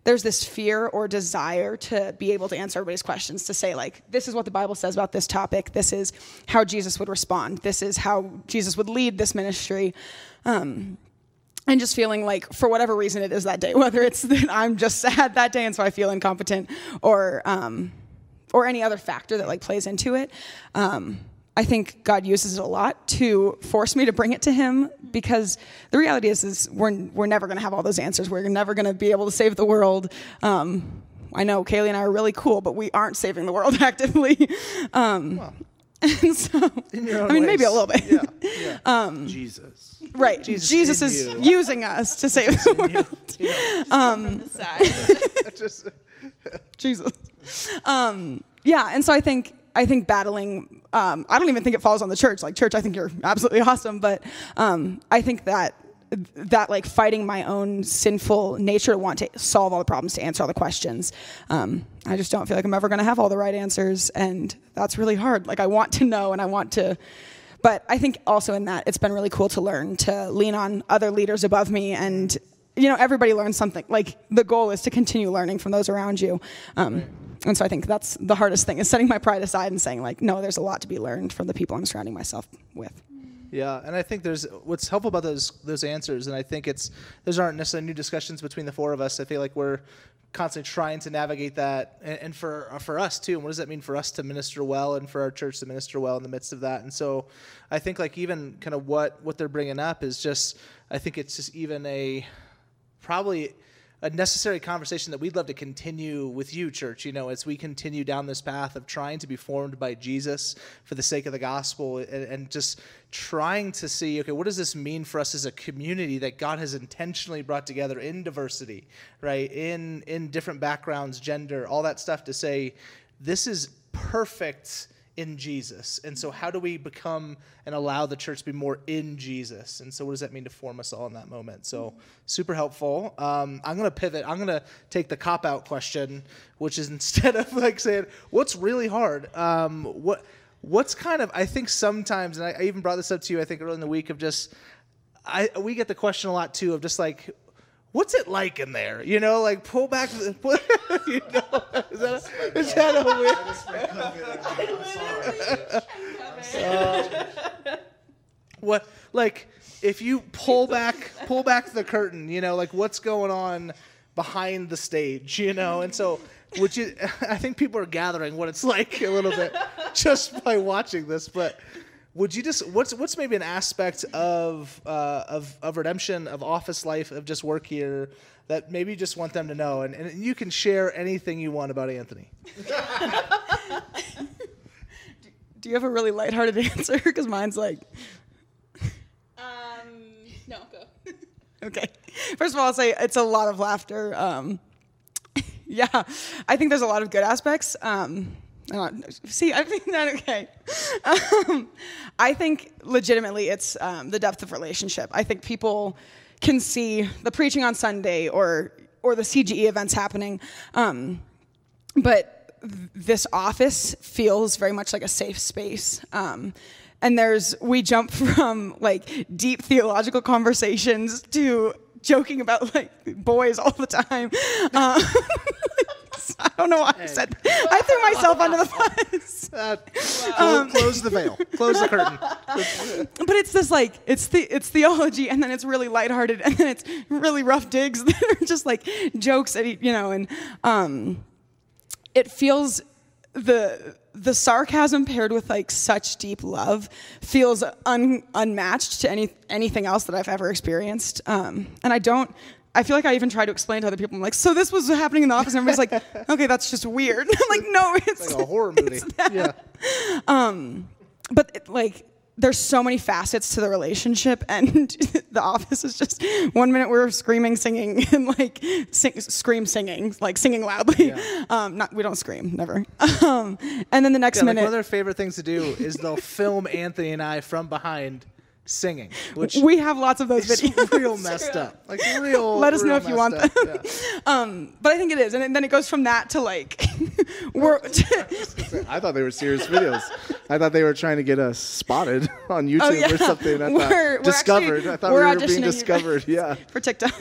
[SPEAKER 3] there's this fear or desire to be able to answer everybody's questions, to say, like, this is what the Bible says about this topic, this is how Jesus would respond, this is how Jesus would lead this ministry. Um, and just feeling like, for whatever reason it is that day, whether it's that I'm just sad that day and so I feel incompetent, or um, or any other factor that like plays into it. Um, I think God uses it a lot to force me to bring it to Him because the reality is, is we're, we're never going to have all those answers. We're never going to be able to save the world. Um, I know Kailey and I are really cool, but we aren't saving the world actively. Um, well, and so, I mean, ways. maybe a little bit.
[SPEAKER 1] Yeah, yeah. Um, Jesus.
[SPEAKER 3] Right. Jesus, Jesus is you. using us to save the world. Yeah. Jesus. Um, yeah, and so I think I think battling. Um, I don't even think it falls on the church. Like church, I think you're absolutely awesome, but um, I think that that like fighting my own sinful nature to want to solve all the problems to answer all the questions. Um, I just don't feel like I'm ever going to have all the right answers, and that's really hard. Like I want to know, and I want to. But I think also in that, it's been really cool to learn to lean on other leaders above me and you know everybody learns something like the goal is to continue learning from those around you um, and so i think that's the hardest thing is setting my pride aside and saying like no there's a lot to be learned from the people i'm surrounding myself with
[SPEAKER 1] yeah, and I think there's what's helpful about those those answers, and I think it's those aren't necessarily new discussions between the four of us. I feel like we're constantly trying to navigate that, and, and for for us too. And what does that mean for us to minister well, and for our church to minister well in the midst of that? And so, I think like even kind of what what they're bringing up is just, I think it's just even a probably a necessary conversation that we'd love to continue with you, church, you know, as we continue down this path of trying to be formed by Jesus for the sake of the gospel and, and, just trying to see, okay, what does this mean for us as a community that God has intentionally brought together in diversity, right? In in different backgrounds, gender, all that stuff to say, this is perfect in Jesus. And so, how do we become and allow the church to be more in Jesus? And so, what does that mean to form us all in that moment? So, super helpful. Um, I'm going to pivot. I'm going to take the cop out question, which is instead of like saying, what's really hard? Um, what What's kind of, I think sometimes, and I, I even brought this up to you, I think early in the week, of just, I, we get the question a lot too of just like what's it like in there? You know, like pull back the. Pull, you know, is that a, is that a weird? what like if you pull back pull back the curtain, you know, like what's going on behind the stage, you know, and so which is I think people are gathering what it's like a little bit. just by watching this, but would you just what's what's maybe an aspect of uh, of of redemption of office life of just work here that maybe you just want them to know, and, and you can share anything you want about Anthony.
[SPEAKER 3] Do you have a really lighthearted answer? Because mine's like,
[SPEAKER 2] Um, no, go.
[SPEAKER 3] okay. First of all, I'll say it's a lot of laughter. Um, yeah, I think there's a lot of good aspects. Um, I see, I think that okay. Um, I think legitimately it's um, the depth of relationship. I think people can see the preaching on Sunday or or the CGE events happening, um, but th- this office feels very much like a safe space. Um, and there's we jump from like deep theological conversations to joking about like boys all the time. Um, I don't know why I said that. I threw myself under the bus.
[SPEAKER 1] Uh, clo- close the veil, close the curtain.
[SPEAKER 3] But it's this like it's the it's theology, and then it's really lighthearted, and then it's really rough digs that are just like jokes at you know, and um, it feels the the sarcasm paired with like such deep love feels un, unmatched to any anything else that I've ever experienced. Um, and I don't. I feel like I even try to explain to other people. I'm like, so this was happening in the office, and everybody's like, okay, that's just weird. I'm like, no, it's
[SPEAKER 1] Like a horror movie. Yeah.
[SPEAKER 3] Um, but it, like there's so many facets to the relationship and the office is just one minute we're screaming singing and like sing, scream singing like singing loudly Yeah. um not we don't scream never um and then the next
[SPEAKER 1] Yeah, like
[SPEAKER 3] minute
[SPEAKER 1] one of their favorite things to do is they'll film Anthony and I from behind singing, which
[SPEAKER 3] we have lots of those videos
[SPEAKER 1] real messed up. Like real.
[SPEAKER 3] Let us know if you want them.
[SPEAKER 1] Yeah.
[SPEAKER 3] but i think it is and then it goes from that to like we're
[SPEAKER 4] I thought they were serious videos. I thought they were trying to get us spotted on YouTube
[SPEAKER 3] Oh, yeah.
[SPEAKER 4] or something. I thought
[SPEAKER 3] We're- we're
[SPEAKER 4] discovered.
[SPEAKER 3] actually-
[SPEAKER 4] I thought
[SPEAKER 3] we're
[SPEAKER 4] we were being discovered. Yeah.
[SPEAKER 3] for TikTok.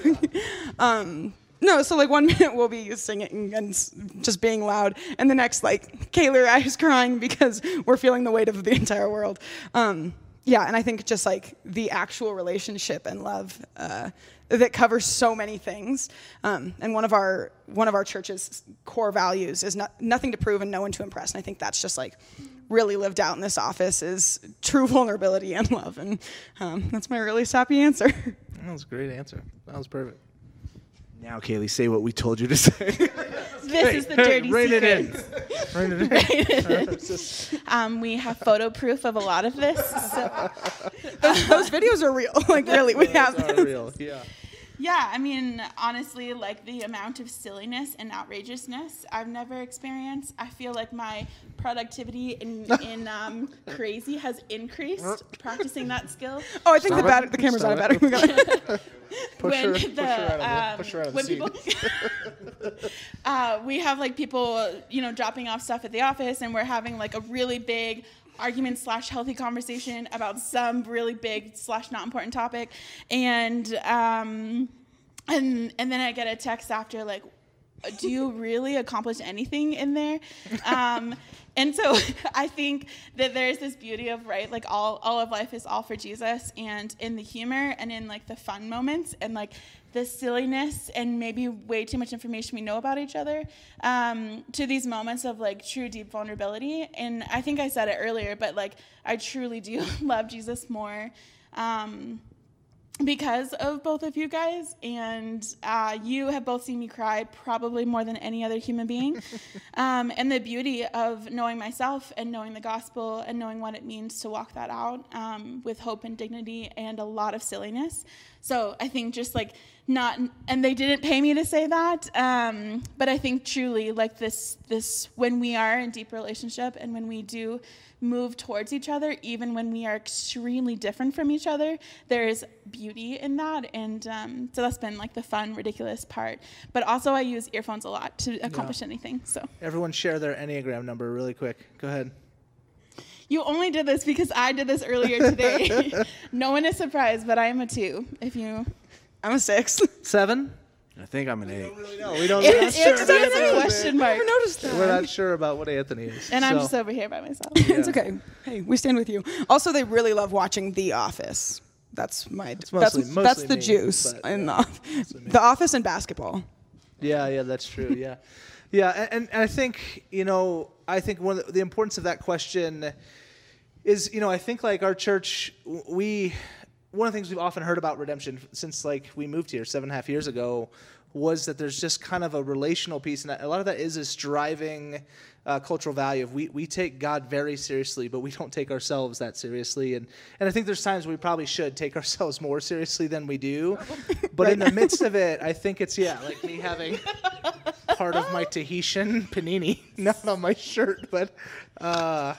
[SPEAKER 3] um, no, so like one minute we'll be singing and just being loud, and the next like Kayla I is crying because we're feeling the weight of the entire world. Um, yeah, and I think just like the actual relationship and love uh, that covers so many things. Um, and one of our one of our church's core values is not, nothing to prove and no one to impress. And I think that's just like really lived out in this office is true vulnerability and love. And um, that's my really sappy answer.
[SPEAKER 1] That was a great answer. That was perfect.
[SPEAKER 4] Now, Kailey, say what we told you to say.
[SPEAKER 2] This is the dirty
[SPEAKER 1] Rein it in.
[SPEAKER 2] secret.
[SPEAKER 1] Rein it in.
[SPEAKER 2] Um, we have photo proof of a lot of this. So.
[SPEAKER 3] those videos are real. Like really, we have
[SPEAKER 1] Those are
[SPEAKER 3] them.
[SPEAKER 1] real. Yeah.
[SPEAKER 2] Yeah, I mean, honestly, like the amount of silliness and outrageousness I've never experienced. I feel like my productivity in, in um, crazy has increased practicing that skill.
[SPEAKER 3] Oh, I think the,
[SPEAKER 1] Stop it.
[SPEAKER 3] bat- the camera's out of battery.
[SPEAKER 1] Push
[SPEAKER 2] when
[SPEAKER 1] her,
[SPEAKER 2] the
[SPEAKER 1] push her out of the,
[SPEAKER 2] um,
[SPEAKER 1] push her out of the
[SPEAKER 2] when
[SPEAKER 1] seat.
[SPEAKER 2] people uh, we have like people you know dropping off stuff at the office and we're having like a really big argument slash healthy conversation about some really big slash not important topic. And um and and then i get a text after like do you really accomplish anything in there? Um and so i think that there's this beauty of right like all all of life is all for jesus and in the humor and in like the fun moments and like the silliness and maybe way too much information we know about each other um, to these moments of like true deep vulnerability and i think i said it earlier but like i truly do love jesus more um, because of both of you guys, and uh, you have both seen me cry probably more than any other human being. um, and the beauty of knowing myself and knowing the gospel and knowing what it means to walk that out um, with hope and dignity and a lot of silliness. So I think just like not, and they didn't pay me to say that, um, but I think truly like this, this when we are in deep relationship and when we do move towards each other, even when we are extremely different from each other. There is beauty in that, and um, so that's been like the fun, ridiculous part. But also, I use earphones a lot to accomplish anything. So
[SPEAKER 1] Everyone share their Enneagram number really quick. Go ahead.
[SPEAKER 2] you only did this because I did this earlier today. no one is surprised, but I am a two. If you,
[SPEAKER 3] I'm a six.
[SPEAKER 1] Seven?
[SPEAKER 4] I think I'm an eight.
[SPEAKER 1] No, we don't.
[SPEAKER 2] it's,
[SPEAKER 1] we're not
[SPEAKER 2] it's,
[SPEAKER 1] sure.
[SPEAKER 2] it's a question mark,
[SPEAKER 3] Never noticed that.
[SPEAKER 1] We're not sure about what Anthony is.
[SPEAKER 2] and I'm just over here by myself.
[SPEAKER 3] it's okay. Hey, we stand with you. Also, they really love watching The Office. That's my.
[SPEAKER 1] It's mostly-
[SPEAKER 3] that's
[SPEAKER 1] mostly
[SPEAKER 3] that's the
[SPEAKER 1] me,
[SPEAKER 3] juice
[SPEAKER 1] but,
[SPEAKER 3] in
[SPEAKER 1] yeah,
[SPEAKER 3] the, the Office and basketball.
[SPEAKER 1] Yeah, yeah, that's true. Yeah, yeah, and, and I think you know I think one of the, the importance of that question is, you know, I think like our church, we one of the things we've often heard about redemption since like we moved here seven and a half years ago was that there's just kind of a relational piece, and a lot of that is this driving uh, cultural value of we, we take God very seriously, but we don't take ourselves that seriously, and and I think there's times we probably should take ourselves more seriously than we do, but in the midst of it, I think it's yeah, like me having part of my Tahitian panini not on my shirt, but. Uh,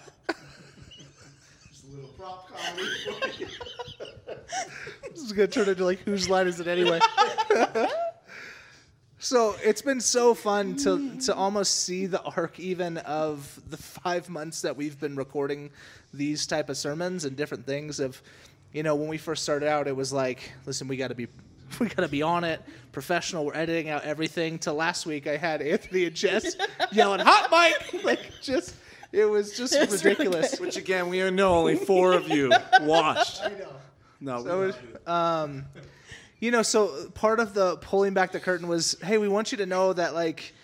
[SPEAKER 1] this is gonna turn into like whose line is it anyway? so it's been so fun to to almost see the arc even of the five months that we've been recording these type of sermons and different things of you know when we first started out it was like listen we got to be we got to be on it professional we're editing out everything to last week i had anthony and jess yelling hot mic like just it was just
[SPEAKER 2] It was really
[SPEAKER 1] ridiculous
[SPEAKER 5] Which again, we know only four of you watched. No,
[SPEAKER 1] So,
[SPEAKER 5] love
[SPEAKER 1] it-
[SPEAKER 5] you.
[SPEAKER 1] um, you know, so part of the pulling back the curtain was, hey, we want you to know that like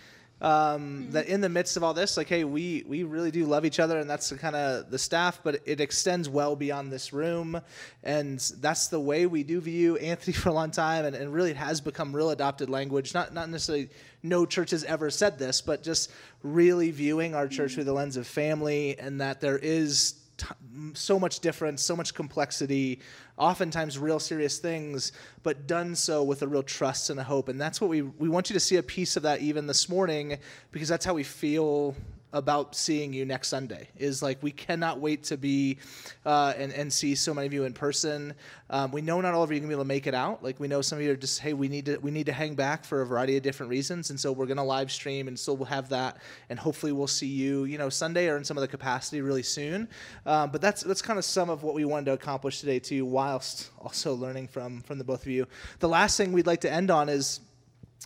[SPEAKER 1] um, that in the midst of all this, like, hey, we we really do love each other, and that's the kind of the staff, but it extends well beyond this room, and that's the way we do view Anthony for a long time, and, and really it has become real adopted language. Not not necessarily no church has ever said this, but just really viewing our church through the lens of family, and that there is t- so much difference, so much complexity, oftentimes real serious things, but done so with a real trust and a hope. And that's what we we want you to see a piece of that even this morning, because that's how we feel about seeing you next Sunday. Is like we cannot wait to be uh, and and see so many of you in person. Um, we know not all of you are gonna be able to make it out. Like we know some of you are just hey we need to we need to hang back for a variety of different reasons, and so we're gonna live stream and still we'll have that, and hopefully we'll see you you know Sunday or in some of the capacity really soon. Um, but that's that's kind of some of what we wanted to accomplish today too, whilst also learning from from the both of you. The last thing we'd like to end on is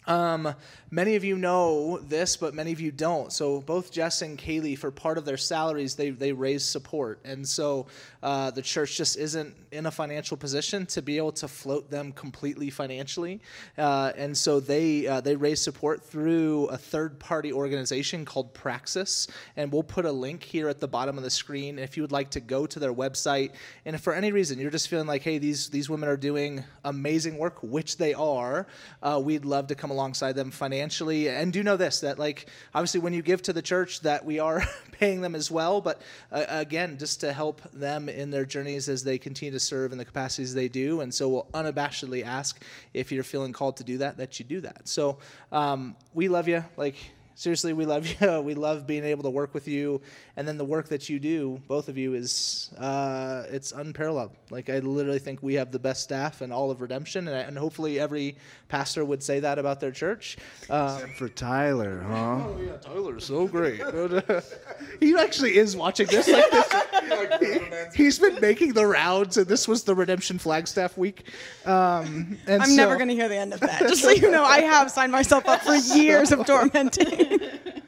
[SPEAKER 1] um, many of you know this, but many of you don't. So both Jess and Kailey, for part of their salaries, they they raise support, and so uh, the church just isn't in a financial position to be able to float them completely financially, uh, and so they uh, they raise support through a third party organization called Praxis, and we'll put a link here at the bottom of the screen if you would like to go to their website, and if for any reason you're just feeling like, hey, these these women are doing amazing work, which they are, uh, we'd love to come alongside them financially. And do know this that, like, obviously, when you give to the church, that we are paying them as well. But uh, again, just to help them in their journeys as they continue to serve in the capacities they do. And so we'll unabashedly ask if you're feeling called to do that, that you do that. So um, we love you. Like, seriously, we love you. We love being able to work with you, and then the work that you do, both of you, is uh, it's unparalleled. Like I literally think we have the best staff in all of Redemption, and, and hopefully every pastor would say that about their church. Um,
[SPEAKER 4] Except for Tyler, huh?
[SPEAKER 1] Oh yeah, Tyler's so great. he actually is watching this. Like this. He, has been making the rounds, and this was the Redemption Flagstaff week. Um, and
[SPEAKER 3] I'm never going to hear the end of that. Just so you know, I have signed myself up for years of tormenting.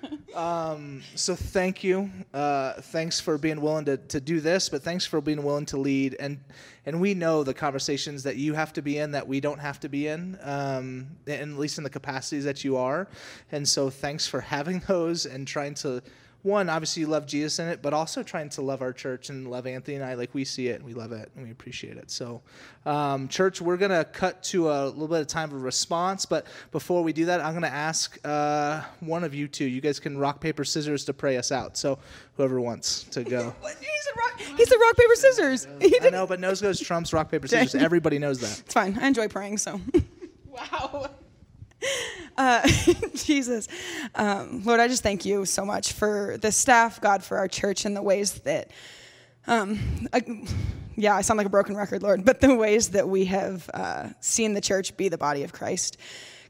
[SPEAKER 1] so thank you. Uh, thanks for being willing to, to do this, but thanks for being willing to lead. And and we know the conversations that you have to be in that we don't have to be in, um, and at least in the capacities that you are. And so thanks for having those and trying to. One, obviously, you love Jesus in it, but also trying to love our church and love Anthony and I. Like we see it, and we love it, and we appreciate it. So, um, church, we're gonna cut to a little bit of time of response. But before we do that, I'm gonna ask uh, one of you two. You guys can rock paper scissors to pray us out. So, whoever wants to go.
[SPEAKER 3] What? he said rock, he said rock paper scissors. He
[SPEAKER 1] I
[SPEAKER 3] didn't.
[SPEAKER 1] know, but nose goes trumps rock paper scissors. Everybody knows that.
[SPEAKER 3] It's fine. I enjoy praying, so.
[SPEAKER 2] Wow.
[SPEAKER 3] Uh, Jesus. Um, Lord, I just thank you so much for the staff, God, for our church, and the ways that, um, I, yeah, I sound like a broken record, Lord, but the ways that we have uh, seen the church be the body of Christ.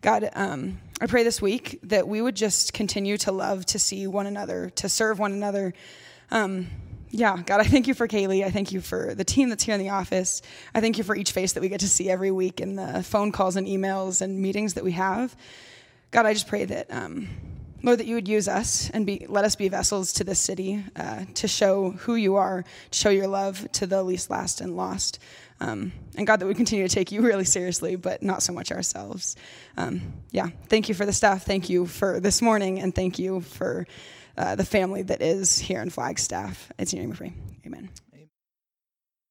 [SPEAKER 3] God, um, I pray this week that we would just continue to love, to see one another, to serve one another. Um, yeah, God, I thank you for Kailey. I thank you for the team that's here in the office. I thank you for each face that we get to see every week and the phone calls and emails and meetings that we have. God, I just pray that, um, Lord, that you would use us and be, let us be vessels to this city uh, to show who you are, to show your love to the least, last, and lost. Um, and God, that we continue to take you really seriously, but not so much ourselves. Um, yeah, thank you for the staff. Thank you for this morning, and thank you for uh, the family that is here in Flagstaff. It's in your name we pray. Amen.